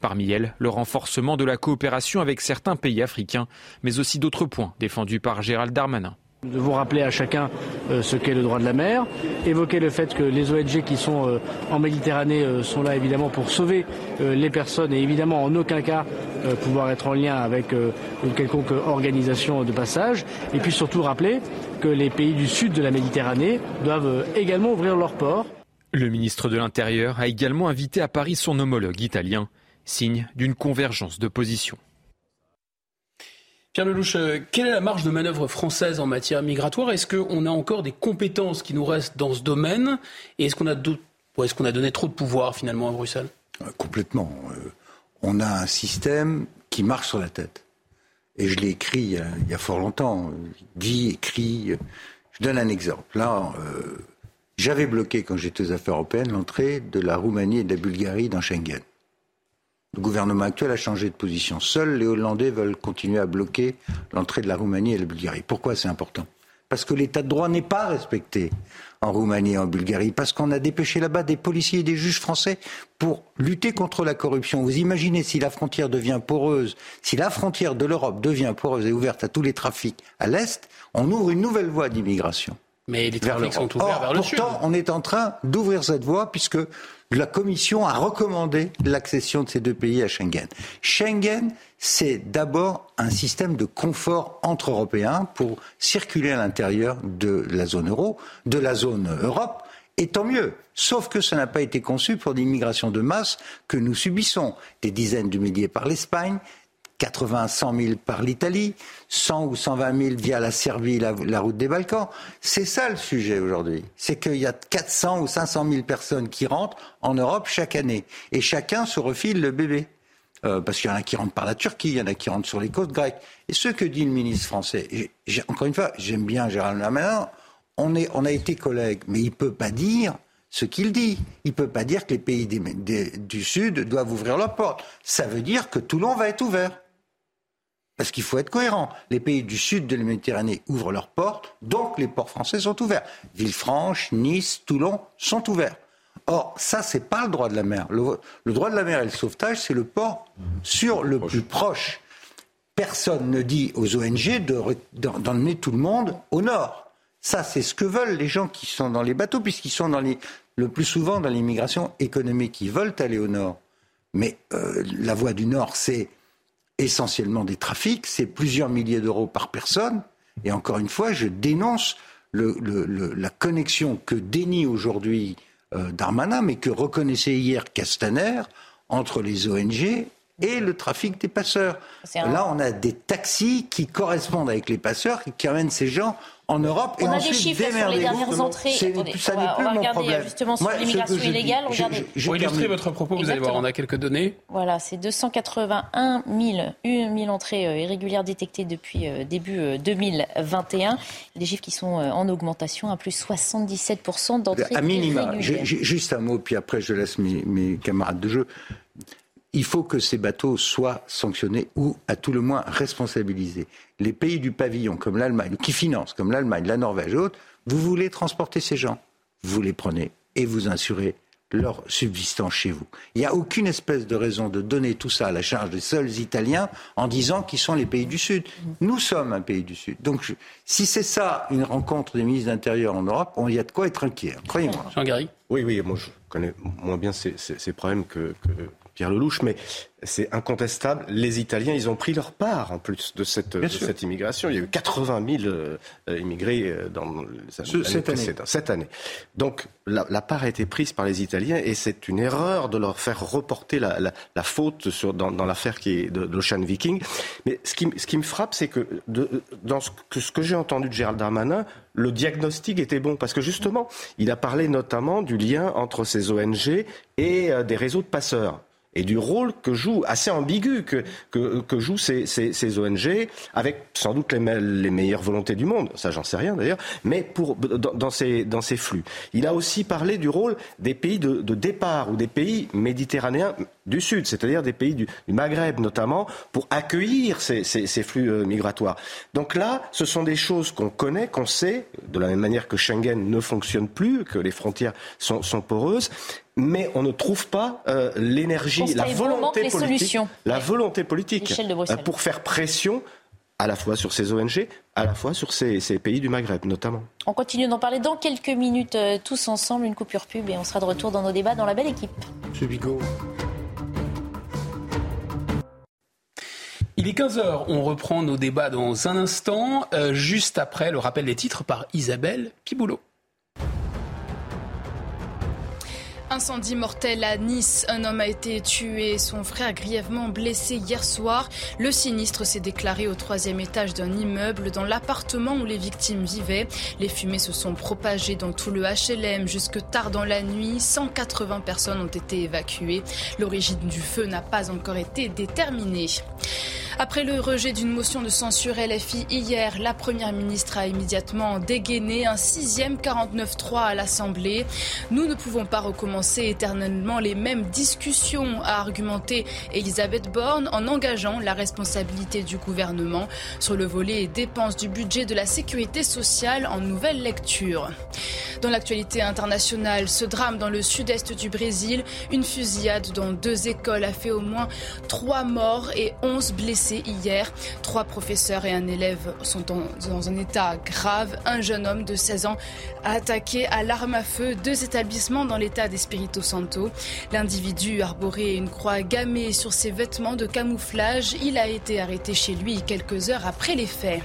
Parmi elles, le renforcement de la coopération avec certains pays africains, mais aussi d'autres points défendus par Gérald Darmanin. Nous devons rappeler à chacun euh, ce qu'est le droit de la mer, évoquer le fait que les ONG qui sont euh, en Méditerranée euh, sont là évidemment pour sauver les personnes et évidemment en aucun cas pouvoir être en lien avec une quelconque organisation de passage. Et puis surtout rappeler que les pays du sud de la Méditerranée doivent également ouvrir leurs ports. Le ministre de l'Intérieur a également invité à Paris son homologue italien signe d'une convergence de positions. Pierre Lelouch, euh, quelle est la marge de manœuvre française en matière migratoire? Est-ce qu'on a encore des compétences qui nous restent dans ce domaine? Et est-ce qu'on a, est a donné trop de pouvoir finalement à Bruxelles? Euh, Complètement. Euh, on a un système qui marche sur la tête. Et je l'ai écrit il y, a, fort longtemps. Dit, écrit. Je donne un exemple. Là, j'avais bloqué, quand j'étais aux affaires européennes, l'entrée de la Roumanie et de la Bulgarie dans Schengen. Le gouvernement actuel a changé de position. Seuls les Hollandais veulent continuer à bloquer l'entrée de la Roumanie et de la Bulgarie. Pourquoi c'est important? Parce que l'état de droit n'est pas respecté en Roumanie et en Bulgarie, parce qu'on a dépêché là-bas des policiers et des juges français pour lutter contre la corruption. Vous imaginez si la frontière devient poreuse, si la frontière de l'Europe devient poreuse et ouverte à tous les trafics à l'Est, on ouvre une nouvelle voie d'immigration. Mais les trafics sont ouverts vers le pourtant, sud. on est en train d'ouvrir cette voie puisque la Commission a recommandé l'accession de ces deux pays à Schengen. Schengen, c'est d'abord un système de confort entre Européens pour circuler à l'intérieur de la zone euro, de la zone Europe. Et tant mieux. Sauf que ça n'a pas été conçu pour l'immigration de masse que nous subissons. Des dizaines de milliers par l'Espagne, 80 100 000 par l'Italie, 100 ou 120 000 via la Serbie, la, route des Balkans. C'est ça le sujet aujourd'hui. C'est qu'il y a 400 ou 500 000 personnes qui rentrent en Europe chaque année. Et chacun se refile le bébé. Euh, parce qu'il y en a qui rentrent par la Turquie, il y en a qui rentrent sur les côtes grecques. Et ce que dit le ministre français, encore une fois, j'aime bien Gérald Darmanin, on, on a été collègues, mais il ne peut pas dire ce qu'il dit. Il ne peut pas dire que les pays du Sud doivent ouvrir leurs portes. Ça veut dire que Toulon va être ouvert. Parce qu'il faut être cohérent. Les pays du sud de la Méditerranée ouvrent leurs portes, donc les ports français sont ouverts. Villefranche, Nice, Toulon sont ouverts. Or, ça, c'est pas le droit de la mer. Le, droit de la mer et le sauvetage, c'est le port sur le plus proche. Personne ne dit aux ONG d'emmener tout le monde au nord. Ça, c'est ce que veulent les gens qui sont dans les bateaux, puisqu'ils sont dans les, le plus souvent dans l'immigration économique. Ils veulent aller au nord. Mais euh, la voie du nord, c'est essentiellement des trafics, c'est plusieurs milliers d'euros par personne. Et encore une fois, je dénonce la connexion que dénie aujourd'hui euh, Darmanin, mais que reconnaissait hier Castaner entre les ONG et le trafic des passeurs. Là, on a des taxis qui correspondent avec les passeurs, qui amènent ces gens en Europe. On a des chiffres sur les dernières entrées. Attendez, ça n'est plus mon problème. justement sur l'immigration illégale. Regardez. Pour illustrer votre propos, vous allez voir, on a quelques données. Voilà, c'est 281 000, 000 entrées euh, irrégulières détectées depuis euh, début 2021. Euh, des chiffres qui sont en augmentation à plus 77% d'entrées À minima, juste un mot, puis après je laisse mes, mes camarades de jeu il faut que ces bateaux soient sanctionnés ou à tout le moins responsabilisés. Les pays du pavillon comme l'Allemagne, qui financent comme l'Allemagne, la Norvège et autres, vous voulez transporter ces gens, vous les prenez et vous assurez leur subsistance chez vous. Il n'y a aucune espèce de raison de donner tout ça à la charge des seuls Italiens en disant qu'ils sont les pays du Sud. Nous sommes un pays du Sud. Donc si c'est ça une rencontre des ministres d'Intérieur en Europe, il y a de quoi être inquiet, croyez-moi. Jean-Gary? Oui, oui, moi je connais moins bien ces, problèmes que, Pierre Lelouch, mais c'est incontestable. Les Italiens, ils ont pris leur part en plus de cette, cette immigration. Il y a eu 80 000 euh, immigrés euh, dans cette, année. cette année. Donc la, part a été prise par les Italiens et c'est une erreur de leur faire reporter la, la, faute sur, dans, dans l'affaire qui est de, l'Ocean Viking. Mais ce qui, ce qui me frappe, c'est que de, dans ce que, ce que j'ai entendu de Gérald Darmanin, le diagnostic était bon parce que justement, il a parlé notamment du lien entre ces ONG et euh, des réseaux de passeurs et du rôle que jouent, assez ambigu, que, que, que jouent ces, ces, ces, ONG, avec sans doute les, les meilleures volontés du monde, ça j'en sais rien d'ailleurs, mais pour, dans, dans, ces, dans ces flux. Il a aussi parlé du rôle des pays de, de départ ou des pays méditerranéens du Sud, c'est-à-dire des pays du, du, Maghreb notamment, pour accueillir ces, ces, ces flux euh, migratoires. Donc là, ce sont des choses qu'on connaît, qu'on sait, de la même manière que Schengen ne fonctionne plus, que les frontières sont, sont poreuses, mais on ne trouve pas euh, l'énergie, la volonté politique, la volonté politique euh, pour faire pression à la fois sur ces ONG, à la fois sur ces, pays du Maghreb notamment. On continue d'en parler dans quelques minutes euh, tous ensemble, une coupure pub et on sera de retour dans nos débats dans la belle équipe. Monsieur Bigot. Il est 15h, on reprend nos débats dans un instant, juste après le rappel des titres par Isabelle Piboulot. Incendie mortel à Nice. Un homme a été tué, son frère grièvement blessé hier soir. Le sinistre s'est déclaré au troisième étage d'un immeuble dans l'appartement où les victimes vivaient. Les fumées se sont propagées dans tout le HLM jusque tard dans la nuit. 180 personnes ont été évacuées. L'origine du feu n'a pas encore été déterminée. Après le rejet d'une motion de censure LFI hier, la Première ministre a immédiatement dégainé un sixième 49-3 à l'Assemblée. Nous ne pouvons pas recommencer éternellement les mêmes discussions, a argumenté Elisabeth Borne en engageant la responsabilité du gouvernement sur le volet dépenses du budget de la sécurité sociale en nouvelle lecture. Dans l'actualité internationale, ce drame dans le sud-est du Brésil, une fusillade dans deux écoles a fait au moins trois morts et onze blessés hier. Trois professeurs et un élève sont dans un état grave. Un jeune homme de 16 ans a attaqué à l'arme à feu deux établissements dans l'état L'individu arborait une croix gammée sur ses vêtements de camouflage. Il a été arrêté chez lui quelques heures après les faits.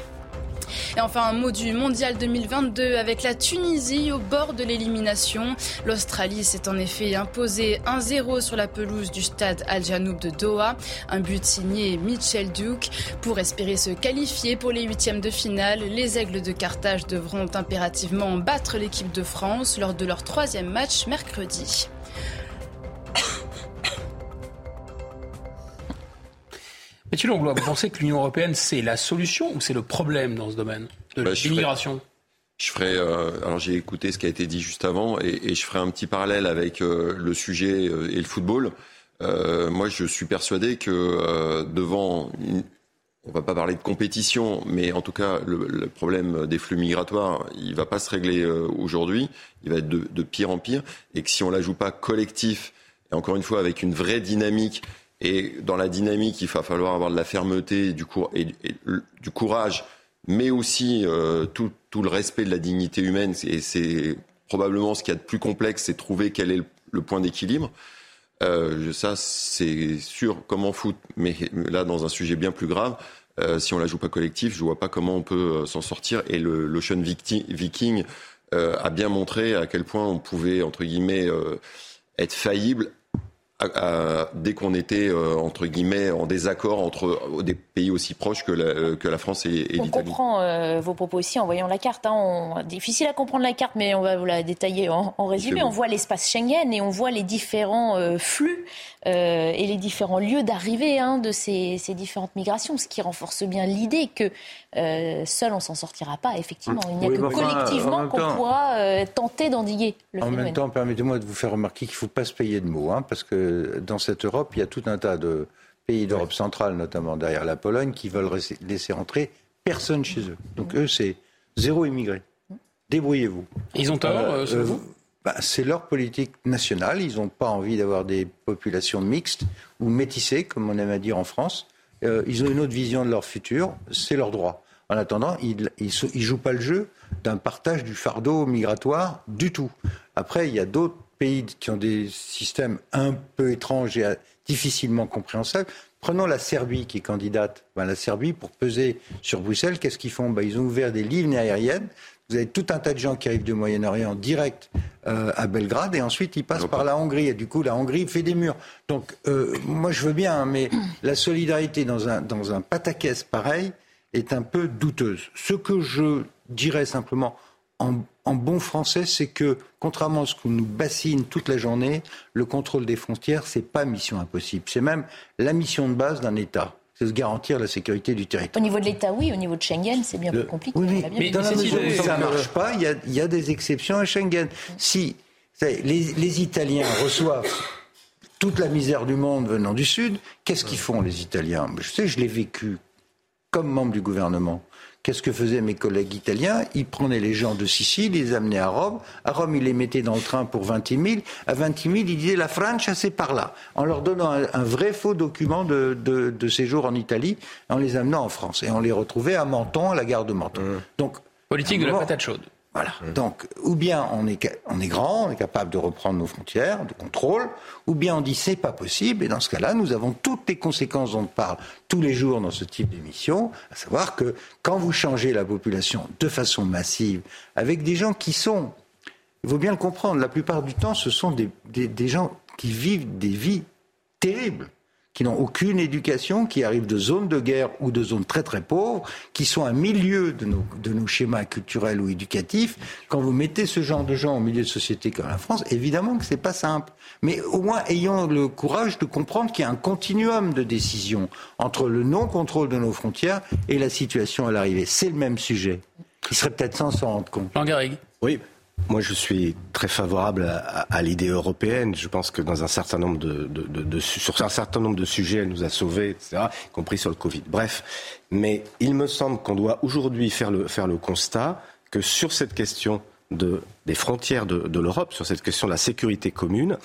Et enfin, un mot du mondial 2022 avec la Tunisie au bord de l'élimination. L'Australie s'est en effet imposée 1-0 sur la pelouse du stade Al Janoub de Doha. Un but signé Mitchell Duke. Pour espérer se qualifier pour les huitièmes de finale, les Aigles de Carthage devront impérativement battre l'équipe de France lors de leur troisième match mercredi. Mathieu Langlois, vous pensez que l'Union européenne, c'est la solution ou c'est le problème dans ce domaine de Bah, l'immigration? Je ferai. euh, alors j'ai écouté ce qui a été dit juste avant et, et je ferai un petit parallèle avec euh, le sujet euh, et le football. Moi, je suis persuadé que devant, une, on va pas parler de compétition, mais en tout cas, le, le problème des flux migratoires, il va pas se régler aujourd'hui. Il va être de, de pire en pire, et que si on la joue pas collectif et encore une fois avec une vraie dynamique. Et dans la dynamique, il va falloir avoir de la fermeté et, du courage, mais aussi euh, tout, le respect de la dignité humaine. Et c'est probablement ce qu'il y a de plus complexe, c'est trouver quel est le, point d'équilibre. Euh, ça, c'est sûr, comme en foot, mais là, dans un sujet bien plus grave, euh, si on la joue pas collectif, je vois pas comment on peut s'en sortir. Et l'Ocean Viking a bien montré à quel point on pouvait, entre guillemets, être faillible à- à- dès qu'on était, euh, entre guillemets, en désaccord entre euh, des pays aussi proches que la, euh, que la France et, et On l'Italie. comprend euh, vos propos aussi en voyant la carte. Hein. On- Difficile à comprendre la carte, mais on va vous la détailler en, en résumé. Monsieur On voit l'espace Schengen et on voit les différents euh, flux euh, et les différents lieux d'arrivée hein, de ces, ces différentes migrations, ce qui renforce bien l'idée que euh, seul on s'en sortira pas. Effectivement, il n'y a Oui, que en collectivement qu'on pourra euh, tenter d'endiguer le En phénomène. même temps, permettez-moi de vous faire remarquer qu'il ne faut pas se payer de mots, hein, parce que dans cette Europe, il y a tout un tas de pays d'Europe centrale, notamment derrière la Pologne, qui veulent laisser- entrer personne chez eux. Donc eux, c'est zéro immigré. Débrouillez-vous. Ils ont tort, euh, selon vous? bah, C'est leur politique nationale. Ils n'ont pas envie d'avoir des populations mixtes ou métissées, comme on aime à dire en France. Euh, ils ont une autre vision de leur futur. C'est leur droit. En attendant, ils ne jouent pas le jeu d'un partage du fardeau migratoire du tout. Après, il y a d'autres pays qui ont des systèmes un peu étranges et euh, difficilement compréhensibles. Prenons la Serbie qui est candidate. Ben, la Serbie, pour peser sur Bruxelles, qu'est-ce qu'ils font? Ben, Ils ont ouvert des lignes aériennes. Vous avez tout un tas de gens qui arrivent du Moyen-Orient direct euh, à Belgrade et ensuite ils passent par la Hongrie. Et du coup, la Hongrie fait des murs. Donc, euh, moi, je veux bien, hein, mais la solidarité dans un, dans un pataquès pareil est un peu douteuse. Ce que je dirais simplement en, en bon français, c'est que, contrairement à ce qu'on nous bassine toute la journée, le contrôle des frontières, c'est pas mission impossible. C'est même la mission de base d'un État. C'est de garantir la sécurité du territoire. Au niveau de l'État, oui. Au niveau de Schengen, c'est bien plus compliqué. Oui, mais, dans la mesure où ça ne marche pas, il y, a, il y a des exceptions à Schengen. Si les, les Italiens reçoivent toute la misère du monde venant du Sud, qu'est-ce qu'ils font les Italiens? Je sais, je l'ai vécu comme membre du gouvernement. Qu'est-ce que faisaient mes collègues italiens? Ils prenaient les gens de Sicile, ils les amenaient à Rome. À Rome, ils les mettaient dans le train pour 20 000. À 20 000, ils disaient la Francia, c'est par là. En leur donnant un, un vrai faux document de, de, de, séjour en Italie, en les amenant en France. Et on les retrouvait à Menton, à la gare de Menton. Donc, Politique de la patate chaude. Voilà. Donc, ou bien on est, on est grand, on est capable de reprendre nos frontières, de contrôle, ou bien on dit c'est pas possible. Et dans ce cas-là, nous avons toutes les conséquences dont on parle tous les jours dans ce type d'émission, à savoir que quand vous changez la population de façon massive, avec des gens qui sont Il faut bien le comprendre. La plupart du temps, ce sont des, des, des gens qui vivent des vies terribles qui n'ont aucune éducation, qui arrivent de zones de guerre ou de zones très très pauvres, qui sont un milieu de nos, de nos schémas culturels ou éducatifs. Quand vous mettez ce genre de gens au milieu de sociétés comme la France, évidemment que c'est pas simple. Mais au moins ayons le courage de comprendre qu'il y a un continuum de décision entre le non-contrôle de nos frontières et la situation à l'arrivée. C'est le même sujet. Il serait peut-être sans s'en rendre compte. Jean. Oui, moi, je suis très favorable à, l'idée européenne. Je pense que dans un certain nombre de, sur un certain nombre de sujets, elle nous a sauvés, etc., y compris sur le Covid. Bref, mais il me semble qu'on doit aujourd'hui faire le, faire le constat que sur cette question de, des frontières de, l'Europe, sur cette question de la sécurité commune,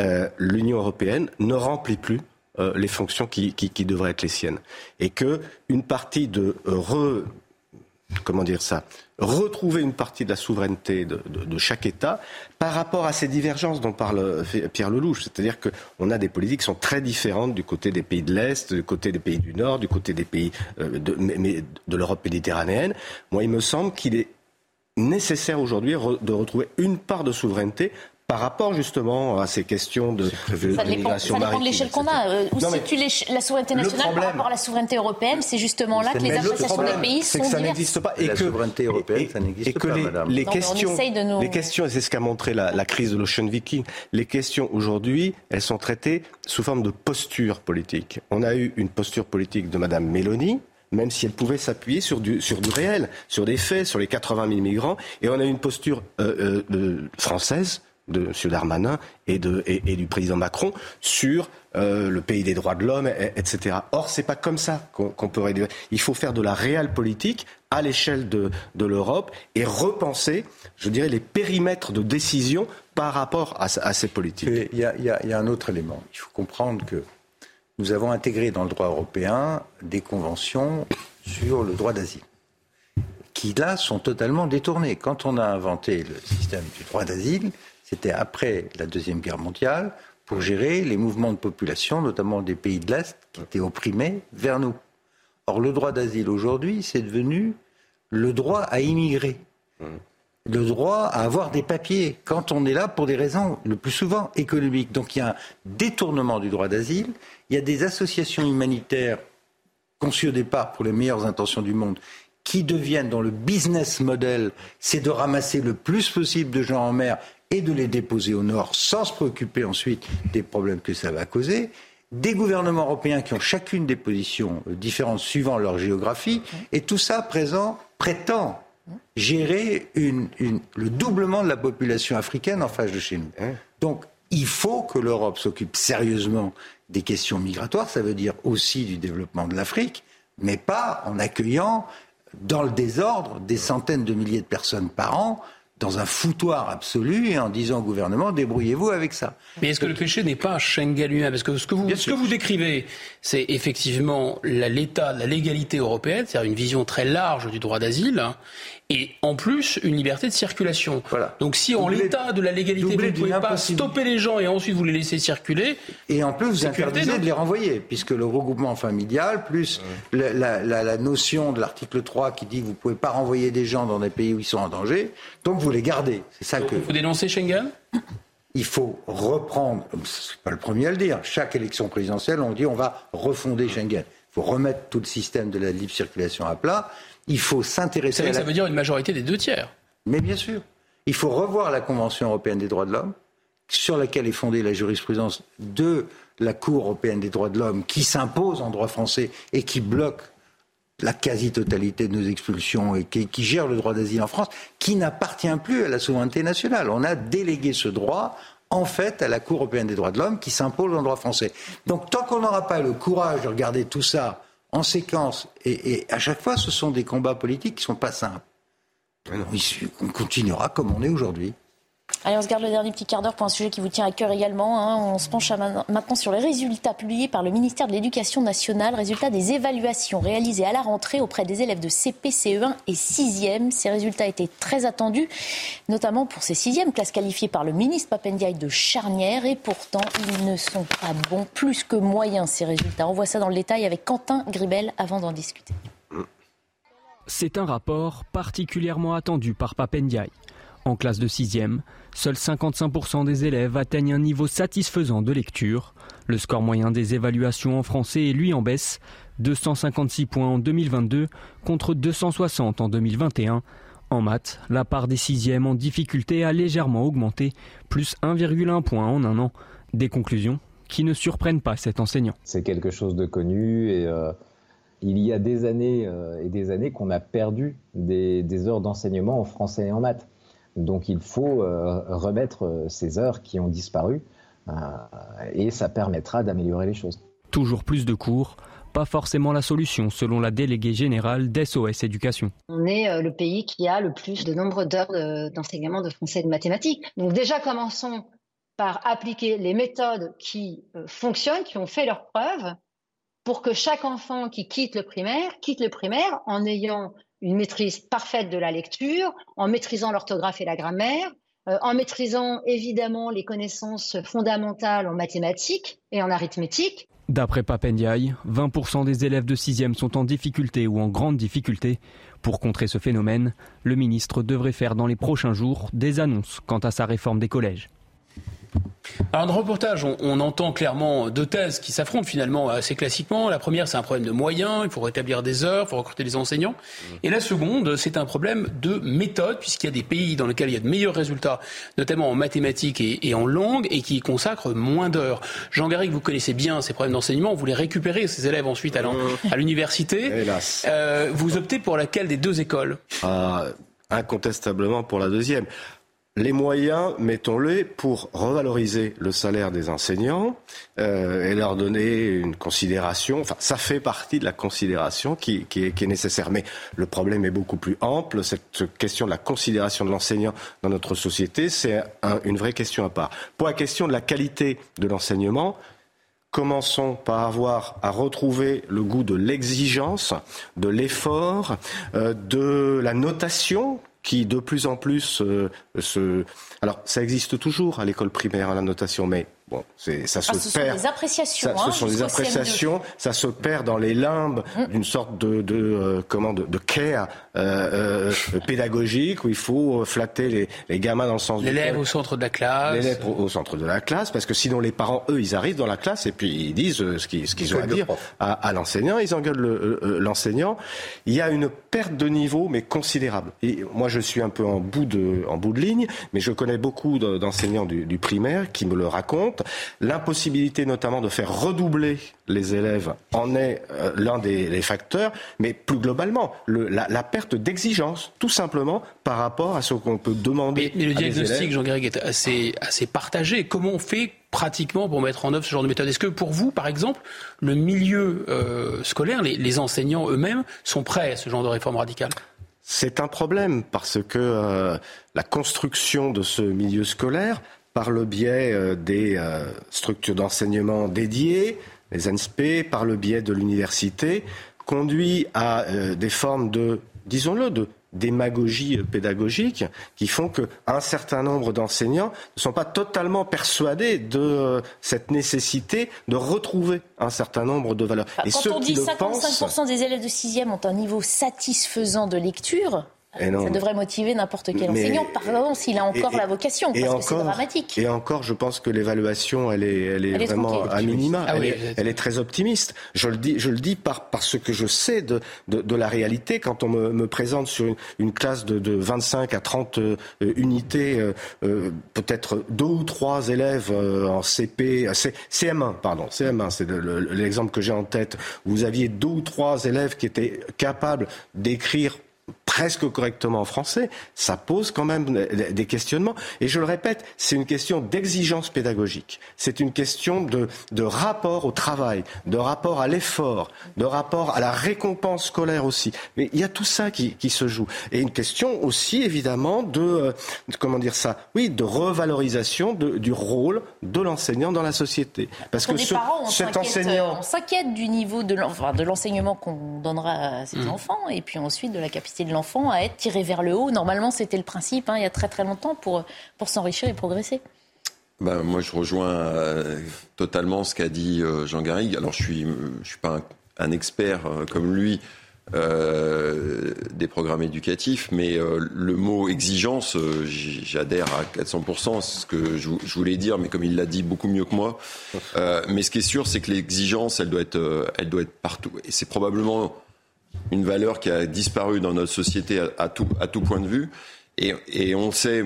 euh, l'Union européenne ne remplit plus euh, les fonctions qui, qui, qui, devraient être les siennes. Et que une partie de re, comment dire ça, retrouver une partie de la souveraineté de, chaque État par rapport à ces divergences dont parle Pierre Lelouch. C'est-à-dire qu'on a des politiques qui sont très différentes du côté des pays de l'Est, du côté des pays du Nord, du côté des pays euh, de l'Europe méditerranéenne. Moi, il me semble qu'il est nécessaire aujourd'hui de retrouver une part de souveraineté par rapport justement à ces questions de, de, ça dépend, ça dépend de l'échelle qu'on a. Euh, où non, situe la souveraineté nationale problème, par rapport à la souveraineté européenne C'est justement là que les appréciations des pays sont que ça n'existe pas. Et la que, souveraineté européenne, et, ça n'existe pas, les, madame. Les, questions, nous... les questions, et c'est ce qu'a montré la, la, crise de l'Ocean Viking, les questions aujourd'hui, elles sont traitées sous forme de posture politique. On a eu une posture politique de Madame Mélanie, même si elle pouvait s'appuyer sur du, sur du réel, sur des faits, sur les 80 000 migrants, et on a eu une posture euh, euh, française de M. Darmanin et, de, et, du président Macron sur euh, le pays des droits de l'homme, etc. Or, c'est pas comme ça qu'on qu peut réduire. Il faut faire de la réelle politique à l'échelle de, de l'Europe et repenser, je dirais, les périmètres de décision par rapport à, à ces politiques. Il y a un autre élément. Il faut comprendre que nous avons intégré dans le droit européen des conventions sur le droit d'asile qui là sont totalement détournées. Quand on a inventé le système du droit d'asile, c'était après la Deuxième Guerre mondiale, pour gérer les mouvements de population, notamment des pays de l'Est, qui étaient opprimés, vers nous. Or, le droit d'asile aujourd'hui, c'est devenu le droit à immigrer. Le droit à avoir des papiers quand on est là pour des raisons le plus souvent économiques. Donc il y a un détournement du droit d'asile, il y a des associations humanitaires conçues au départ pour les meilleures intentions du monde qui deviennent dans le business model, c'est de ramasser le plus possible de gens en mer et de les déposer au nord sans se préoccuper ensuite des problèmes que ça va causer. Des gouvernements européens qui ont chacune des positions différentes suivant leur géographie, et tout ça présent prétend gérer une, une, le doublement de la population africaine en face de chez nous. Donc, il faut que l'Europe s'occupe sérieusement des questions migratoires, ça veut dire aussi du développement de l'Afrique, mais pas en accueillant dans le désordre des centaines de milliers de personnes par an dans un foutoir absolu et en disant au gouvernement débrouillez-vous avec ça. Mais est-ce que le péché n'est pas Schengen lui-même? Parce que ce que vous, ce que vous décrivez, c'est effectivement l'état, la légalité européenne, c'est-à-dire une vision très large du droit d'asile, et en plus une liberté de circulation. Voilà. Donc si en l'état de la légalité, vous ne pouvez pas stopper les gens et ensuite vous les laisser circuler... Et en plus vous interdisez de les renvoyer, puisque le regroupement familial, plus ouais. la, la, la, notion de l'article 3 qui dit que vous ne pouvez pas renvoyer des gens dans des pays où ils sont en danger, donc vous les gardez. C'est ça donc que... Vous dénoncez Schengen? Il faut reprendre, c'est pas le premier à le dire, chaque élection présidentielle, on dit on va refonder Schengen. Il faut remettre tout le système de la libre circulation à plat. Il faut s'intéresser à. La... Ça veut dire une majorité des deux tiers. Mais bien sûr. Il faut revoir la Convention européenne des droits de l'homme, sur laquelle est fondée la jurisprudence de la Cour européenne des droits de l'homme, qui s'impose en droit français et qui bloque la quasi-totalité de nos expulsions et qui, qui gère le droit d'asile en France, qui n'appartient plus à la souveraineté nationale. On a délégué ce droit en fait à la Cour européenne des droits de l'homme qui s'impose le droit français. Donc tant qu'on n'aura pas le courage de regarder tout ça en séquence, et, et, à chaque fois ce sont des combats politiques qui ne sont pas simples, on continuera comme on est aujourd'hui. Allez, on se garde le dernier petit quart d'heure pour un sujet qui vous tient à cœur également. Hein. On se penche maintenant sur les résultats publiés par le ministère de l'Éducation nationale, résultats des évaluations réalisées à la rentrée auprès des élèves de CP, CE1 et 6e. Ces résultats étaient très attendus, notamment pour ces 6e, classes qualifiées par le ministre Papendiaï de charnière. Et pourtant, ils ne sont pas bons, plus que moyens, ces résultats. On voit ça dans le détail avec Quentin Gribel avant d'en discuter. C'est un rapport particulièrement attendu par Papendiaï. En classe de 6e, seuls 55% des élèves atteignent un niveau satisfaisant de lecture. Le score moyen des évaluations en français est lui en baisse, 256 points en 2022 contre 260 en 2021. En maths, la part des sixièmes en difficulté a légèrement augmenté, plus 1,1 point en un an. Des conclusions qui ne surprennent pas cet enseignant. C'est quelque chose de connu et euh, il y a des années euh, et des années qu'on a perdu des heures d'enseignement en français et en maths. Donc il faut euh, remettre ces heures qui ont disparu et ça permettra d'améliorer les choses. Toujours plus de cours, pas forcément la solution selon la déléguée générale d'SOS Éducation. On est le pays qui a le plus de nombre d'heures d'enseignement de français et de mathématiques. Donc déjà commençons par appliquer les méthodes qui fonctionnent, qui ont fait leurs preuves, pour que chaque enfant qui quitte le primaire quitte le primaire en ayant une maîtrise parfaite de la lecture, en maîtrisant l'orthographe et la grammaire, euh, en maîtrisant évidemment les connaissances fondamentales en mathématiques et en arithmétique. D'après Papendiaï, 20% des élèves de 6e sont en difficulté ou en grande difficulté. Pour contrer ce phénomène, le ministre devrait faire dans les prochains jours des annonces quant à sa réforme des collèges. Alors, dans le reportage, on, entend clairement deux thèses qui s'affrontent finalement assez classiquement. La première, c'est un problème de moyens, il faut rétablir des heures, il faut recruter des enseignants. Et la seconde, c'est un problème de méthode, puisqu'il y a des pays dans lesquels il y a de meilleurs résultats, notamment en mathématiques et, en langue, et qui consacrent moins d'heures. Jean Garrigue, vous connaissez bien ces problèmes d'enseignement, vous les récupérez, ces élèves ensuite à l'université. Hélas. Euh, vous optez pour laquelle des deux écoles? Ah, Incontestablement pour la deuxième les moyens, mettons-les, pour revaloriser le salaire des enseignants euh, et leur donner une considération. Enfin, ça fait partie de la considération qui, qui, est, qui est, nécessaire. Mais le problème est beaucoup plus ample. Cette question de la considération de l'enseignant dans notre société, c'est un, une vraie question à part. Pour la question de la qualité de l'enseignement, commençons par avoir à retrouver le goût de l'exigence, de l'effort, euh, de la notation qui de plus en plus euh, se... Alors, ça existe toujours à l'école primaire, à la notation, mais Bon, c'est, ça se ah, ce perd. Sont des appréciations. Ça, hein, ce sont des appréciations. Ça se perd dans les limbes mm. d'une sorte de, de euh, comment de, de care euh, euh, pédagogique où il faut flatter les, les gamins dans le sens l'élève au centre de la classe. L'élève au, centre de la classe, parce que sinon les parents eux ils arrivent dans la classe et puis ils disent ce qu'ils, ce qu'ils ont à dire à, à, l'enseignant. Ils engueulent le, euh, l'enseignant. Il y a une perte de niveau mais considérable. Et moi je suis un peu en bout de en bout de ligne, mais je connais beaucoup d'enseignants du, du primaire qui me le racontent L'impossibilité notamment de faire redoubler les élèves en est euh, l'un des facteurs, mais plus globalement, le, la, la, perte d'exigence, tout simplement, par rapport à ce qu'on peut demander. Mais, mais le diagnostic, Jean-Garrigue, est assez, assez partagé. Comment on fait pratiquement pour mettre en œuvre ce genre de méthode? Est-ce que pour vous, par exemple, le milieu euh, scolaire, les, les enseignants eux-mêmes sont prêts à ce genre de réforme radicale? C'est un problème parce que euh, la construction de ce milieu scolaire par le biais euh, des euh, structures d'enseignement dédiées, les ANSP, par le biais de l'université, conduit à euh, des formes de, disons-le, de démagogie pédagogique qui font qu'un certain nombre d'enseignants ne sont pas totalement persuadés de cette nécessité de retrouver un certain nombre de valeurs. Et Quand on dit 55% des élèves de 6e ont un niveau satisfaisant de lecture, ça devrait motiver n'importe quel enseignant, pardon, s'il a encore la vocation, parce encore, que c'est dramatique. Et encore, je pense que l'évaluation, elle est, elle est, elle est vraiment à minima. Ah elle, oui, est, elle, est, très optimiste. Je le dis, je le dis par, parce que je sais de, de, de la réalité. Quand on me, me présente sur une, une, classe de, de 25 à 30 euh, unités, euh, euh, peut-être deux ou trois élèves euh, en CP, CM1, pardon, CM1, c'est l'exemple que j'ai en tête. Vous aviez deux ou trois élèves qui étaient capables d'écrire presque correctement en français, ça pose quand même des questionnements. Et je le répète, c'est une question d'exigence pédagogique. C'est une question de, de, rapport au travail, de rapport à l'effort, de rapport à la récompense scolaire aussi. Mais il y a tout ça qui, qui se joue. Et une question aussi, évidemment, de, euh, de comment dire ça Oui, de revalorisation de, du rôle de l'enseignant dans la société. Parce, que ce, parents, cet enseignant... On s'inquiète du niveau de l'enseignement qu'on donnera à ses mmh. enfants et puis ensuite de la capacité de l'enfant à être tiré vers le haut. Normalement, c'était le principe hein, il y a très très longtemps pour, pour s'enrichir et progresser. Ben, moi, je rejoins euh, totalement ce qu'a dit euh, Jean Garrigue. Alors, je suis, je suis pas un, expert euh, comme lui des programmes éducatifs, mais le mot exigence, j'adhère à 400%, c'est ce que je, je, voulais dire, mais comme il l'a dit beaucoup mieux que moi. mais ce qui est sûr, c'est que l'exigence, elle doit être, elle doit être partout, et c'est probablement une valeur qui a disparu dans notre société à, à, tout, à tout point de vue. Et, et, on sait,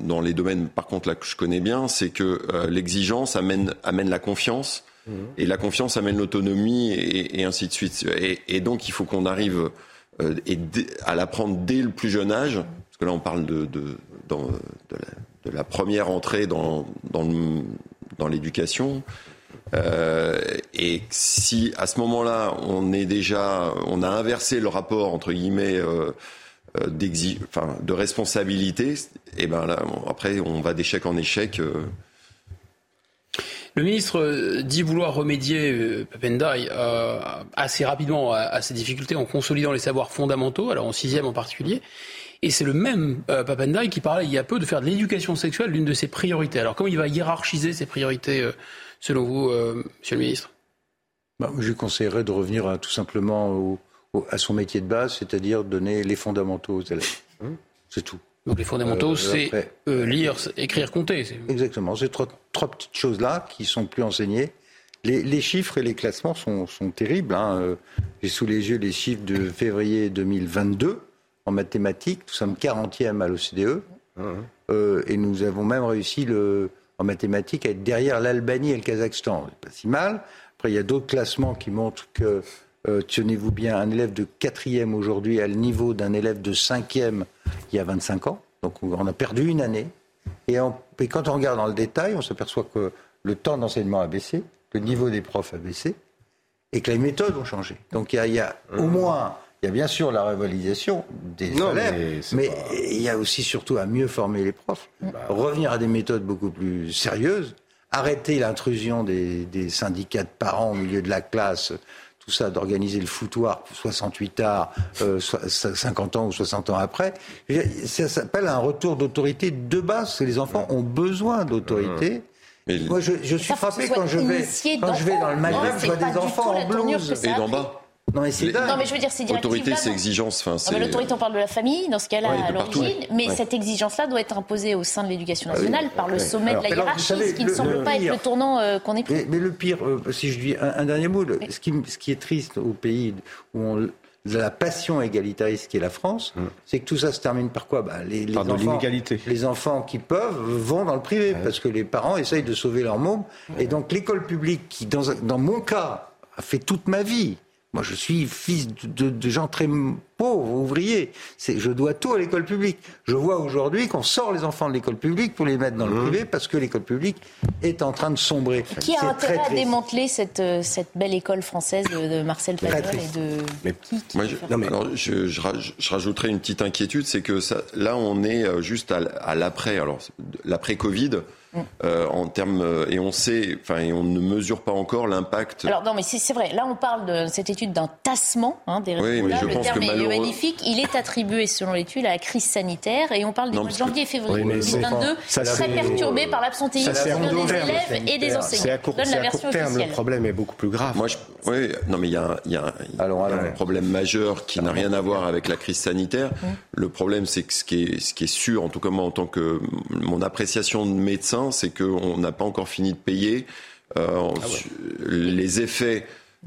dans les domaines par contre là que je connais bien, c'est que l'exigence amène, amène la confiance, et la confiance amène l'autonomie et, et, ainsi de suite. Et, et donc il faut qu'on arrive euh, et à l'apprendre dès le plus jeune âge, parce que là on parle de, de, dans, de, la, de la, première entrée dans, dans, dans l'éducation. Euh, et si à ce moment-là on est déjà, on a inversé le rapport entre guillemets euh, euh de responsabilité, et ben là après on va d'échec en échec. Euh, le ministre dit vouloir remédier, Papendai, euh, assez rapidement à, ces difficultés en consolidant les savoirs fondamentaux, alors en sixième en particulier. Et c'est le même euh, qui parlait il y a peu de faire de l'éducation sexuelle l'une de ses priorités. Alors comment il va hiérarchiser ses priorités, selon vous, Monsieur le ministre? Bah, Je lui conseillerais de revenir tout simplement à son métier de base, c'est-à-dire donner les fondamentaux aux élèves. Hein c'est tout. Donc les fondamentaux, euh, c'est euh, lire, écrire, compter. Exactement. C'est trois, trois, petites choses-là qui sont plus enseignées. Les, les, chiffres et les classements sont, sont terribles. Hein. Euh, j'ai sous les yeux les chiffres de février 2022 en mathématiques. Nous sommes 40e à l'OCDE. Euh, et nous avons même réussi le, en mathématiques à être derrière l'Albanie et le Kazakhstan. C'est pas si mal. Après, il y a d'autres classements qui montrent que, euh, tenez-vous bien, un élève de quatrième aujourd'hui a le niveau d'un élève de cinquième il y a 25 ans. Donc on a perdu une année. Et, quand on regarde dans le détail, on s'aperçoit que le temps d'enseignement a baissé, le niveau des profs a baissé, et que les méthodes ont changé. Donc il y a, au mmh. moins, il y a bien sûr la rivalisation des élèves, mais, il y a aussi surtout à mieux former les profs, bah revenir à des méthodes beaucoup plus sérieuses, arrêter l'intrusion des, des, syndicats de parents au milieu de la classe ça, d'organiser le foutoir 68 arts, 50 ans ou 60 ans après, ça s'appelle un retour d'autorité de base. Les enfants ont besoin d'autorité. Moi, je, je suis frappé quand je vais, quand je vais dans le Maghreb, je vois des enfants en blouse. Et d'en bas. Non mais, non, mais je veux dire, c'est Autorité, c'est exigence. Enfin, ah, L'autorité, on parle de la famille, dans ce cas-là, à l'origine. Mais cette exigence-là doit être imposée au sein de l'éducation ah nationale par le sommet de la hiérarchie, ce qui ne semble pas être le tournant euh, qu'on est pris. Mais, le pire, euh, si je dis un, dernier mot, ce, qui, ce, qui, est triste au pays où on la passion égalitariste qui est la France, hum. c'est que tout ça se termine par quoi? Bah, les, les, enfants, les, enfants, qui peuvent vont dans le privé parce que les parents essayent de sauver leur môme. Et donc l'école publique, qui dans, dans mon cas a fait toute ma vie, moi, je suis fils de, de, gens très pauvres, ouvriers. Je dois tout à l'école publique. Je vois aujourd'hui qu'on sort les enfants de l'école publique pour les mettre dans le mmh. privé parce que l'école publique est en train de sombrer. Qui a intérêt à démanteler cette, euh, cette belle école française de, Marcel Pagnol et de mais, moi, je, non, mais... alors, je, je, je, rajouterais une petite inquiétude, c'est que ça, là, on est euh, juste à, à l'après. Alors, l'après Covid. Euh, en termes euh, et on sait, enfin, et on ne mesure pas encore l'impact. Alors non, mais c'est vrai. Là, on parle de cette étude d'un tassement hein, des résultats. le terme est magnifique. Il est attribué, selon l'étude, à la crise sanitaire, et on parle des mois de janvier et février 2022, très perturbé par l'absentéisme des élèves et des enseignants. C'est à court, terme. Le problème est beaucoup plus grave. Moi, je, oui, non, mais il y a, y a, y a un problème majeur qui n'a rien à voir avec la crise sanitaire. Hum. Le problème, c'est que ce qui est, ce qui est sûr, en tout cas moi, en tant que mon appréciation de médecin c'est qu'on n'a pas encore fini de payer euh, ah les effets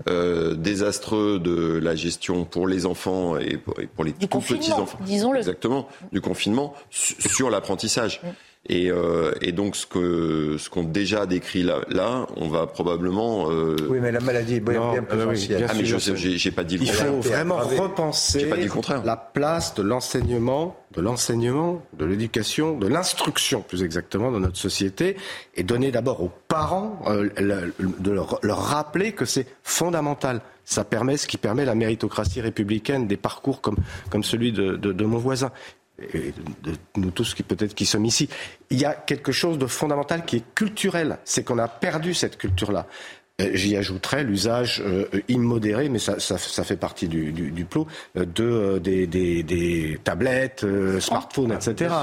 euh, désastreux de la gestion pour les enfants et pour, les tout petits enfants. Disons-le. Exactement, du confinement sur l'apprentissage. Et, euh, et, donc ce que ce qu'on déjà décrit là, là, on va probablement. Euh... Oui, mais la maladie est bien, plus ah, oui, ah mais je j'ai pas dit le Il faut vraiment repenser pas dit le contraire. la place de l'enseignement, de l'enseignement, de l'éducation, de l'instruction plus exactement dans notre société, et donner d'abord aux parents euh, de leur, leur rappeler que c'est fondamental. Ça permet ce qui permet la méritocratie républicaine des parcours comme, comme celui de, de, de mon voisin et de nous tous qui peut-être qui sommes ici, il y a quelque chose de fondamental qui est culturel, c'est qu'on a perdu cette culture-là. Euh, j'y ajouterais l'usage euh, immodéré, mais ça, ça, ça, fait partie du, du, du plot, euh, de, des, des, des, tablettes, smartphones, etc.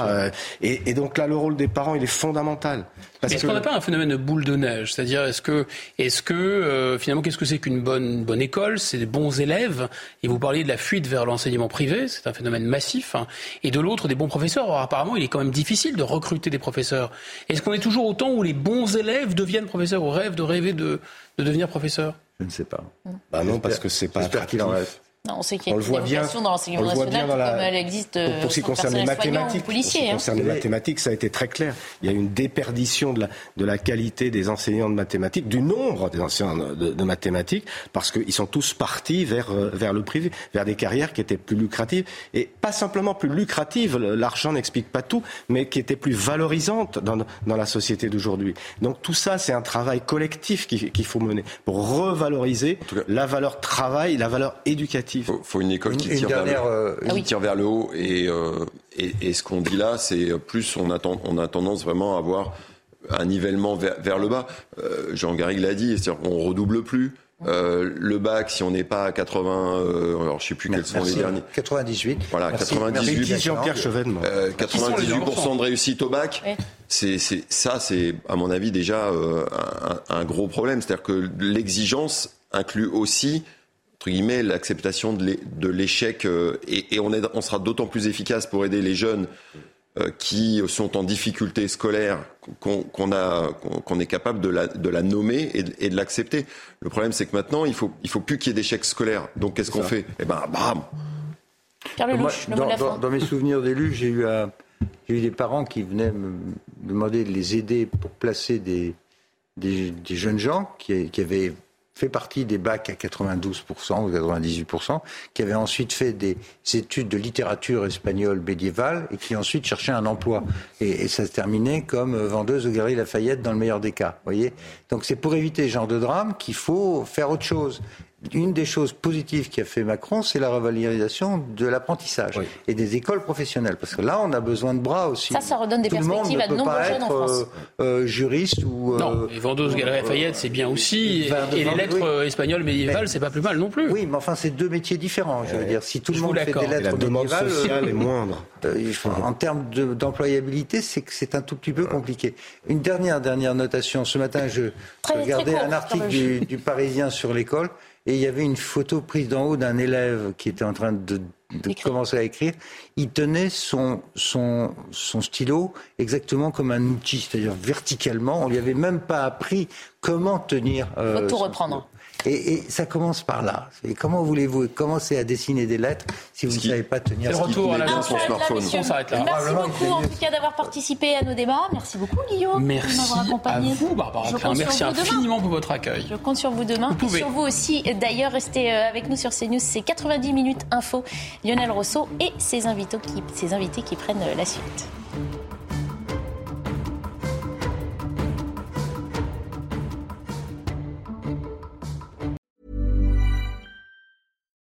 Et, et, donc là, le rôle des parents, il est fondamental. Est-ce qu'on n'a pas un phénomène de boule de neige? C'est-à-dire, est-ce que, est-ce que finalement, qu'est-ce que c'est qu'une bonne, bonne école? C'est des bons élèves? Et vous parliez de la fuite vers l'enseignement privé, c'est un phénomène massif. Hein. Et de l'autre, des bons professeurs. Alors, apparemment, il est quand même difficile de recruter des professeurs. Est-ce qu'on est toujours au temps où les bons élèves deviennent professeurs, ou rêvent de rêver de de devenir professeur Je ne sais pas. Bah non, parce que c'est pas J'espère qu'il en reste. Non, on sait qu'il y a une éducation dans l'enseignement national, comme elle existe pour, pour ce qui concerne les mathématiques. Pour ce qui hein. concerne les mathématiques, ça a été très clair. Il y a une déperdition de la, de la qualité des enseignants de mathématiques, du nombre des enseignants de, de mathématiques, parce qu'ils sont tous partis vers, euh, vers le privé, vers des carrières qui étaient plus lucratives. Et pas simplement plus lucratives, l'argent n'explique pas tout, mais qui étaient plus valorisantes dans, dans la société d'aujourd'hui. Donc tout ça, c'est un travail collectif qu'il faut mener pour revaloriser la valeur travail, la valeur éducative il faut, une école qui, tire, vers le, euh, qui tire, vers le, haut. Et, euh, et, et ce qu'on dit là, c'est plus on a, on a tendance vraiment à avoir un nivellement vers, vers le bas. Euh, Jean Garrigue l'a dit, c'est-à-dire qu'on redouble plus. Euh, le bac, si on n'est pas à 80, euh, alors je sais plus quels sont les derniers. 98. Voilà, 98. Jean-Pierre Chevènement. Euh, 98% de réussite au bac. C'est, c'est, ça, c'est à mon avis déjà euh, un, un, gros problème. C'est-à-dire que l'exigence inclut aussi entre guillemets, l'acceptation de l'échec euh, et, et, on, sera d'autant plus efficace pour aider les jeunes euh, qui sont en difficulté scolaire qu'on est capable de la, de la nommer et de, l'accepter. Le problème, c'est que maintenant, il faut il faut plus qu'il y ait d'échecs scolaires. Donc, qu'est-ce qu'on fait? Eh ben, bam. Moi, dans, dans, dans, mes souvenirs d'élus, j'ai eu, eu des parents qui venaient me demander de les aider pour placer des, des, des jeunes gens qui, qui avaient fait partie des bacs à 92% ou 98%, qui avait ensuite fait des études de littérature espagnole médiévale et qui ensuite cherchait un emploi. Et, et ça se terminait comme vendeuse au Galerie Lafayette dans le meilleur des cas. Voyez? Donc c'est pour éviter ce genre de drame qu'il faut faire autre chose une des choses positives qu'a fait Macron, c'est la revalorisation de l'apprentissage oui. et des écoles professionnelles. Parce que là, on a besoin de bras aussi. Ça, ça redonne des Tout perspectives le à de nombreux jeunes en France. Euh, euh, juriste ou. Euh, non, et vendeuse Galerie Lafayette, c'est bien aussi. Et, et les lettres oui. espagnoles médiévales, c'est pas plus mal non plus. Oui, mais enfin, c'est deux métiers différents. Je veux dire, si tout le monde fait des lettres la demande médiévales, sociale est moindre. en termes d'employabilité, c'est que c'est un tout petit peu compliqué. Une dernière dernière notation. Ce matin, je très, regardais très court, un article du, du Parisien sur l'école et il y avait une photo prise d'en haut d'un élève qui était en train de, de commencer à écrire. Il tenait son, son, son stylo exactement comme un outil, c'est-à-dire verticalement. On lui avait même pas appris comment tenir. Euh, Faut tout reprendre. Stylo. Et, et, ça commence par là. Et comment voulez-vous commencer à dessiner des lettres si vous ne savez pas tenir le retour à la son smartphone On s'arrête là. Merci beaucoup en tout cas d'avoir participé à nos débats. Merci beaucoup Guillaume. Merci à vous Barbara Klein. Merci infiniment demain. pour votre accueil. Je compte sur vous demain. Vous et sur vous aussi. D'ailleurs, restez avec nous sur CNews. C'est 90 minutes info. Lionel Rousseau et ses invités qui, ses invités qui prennent la suite.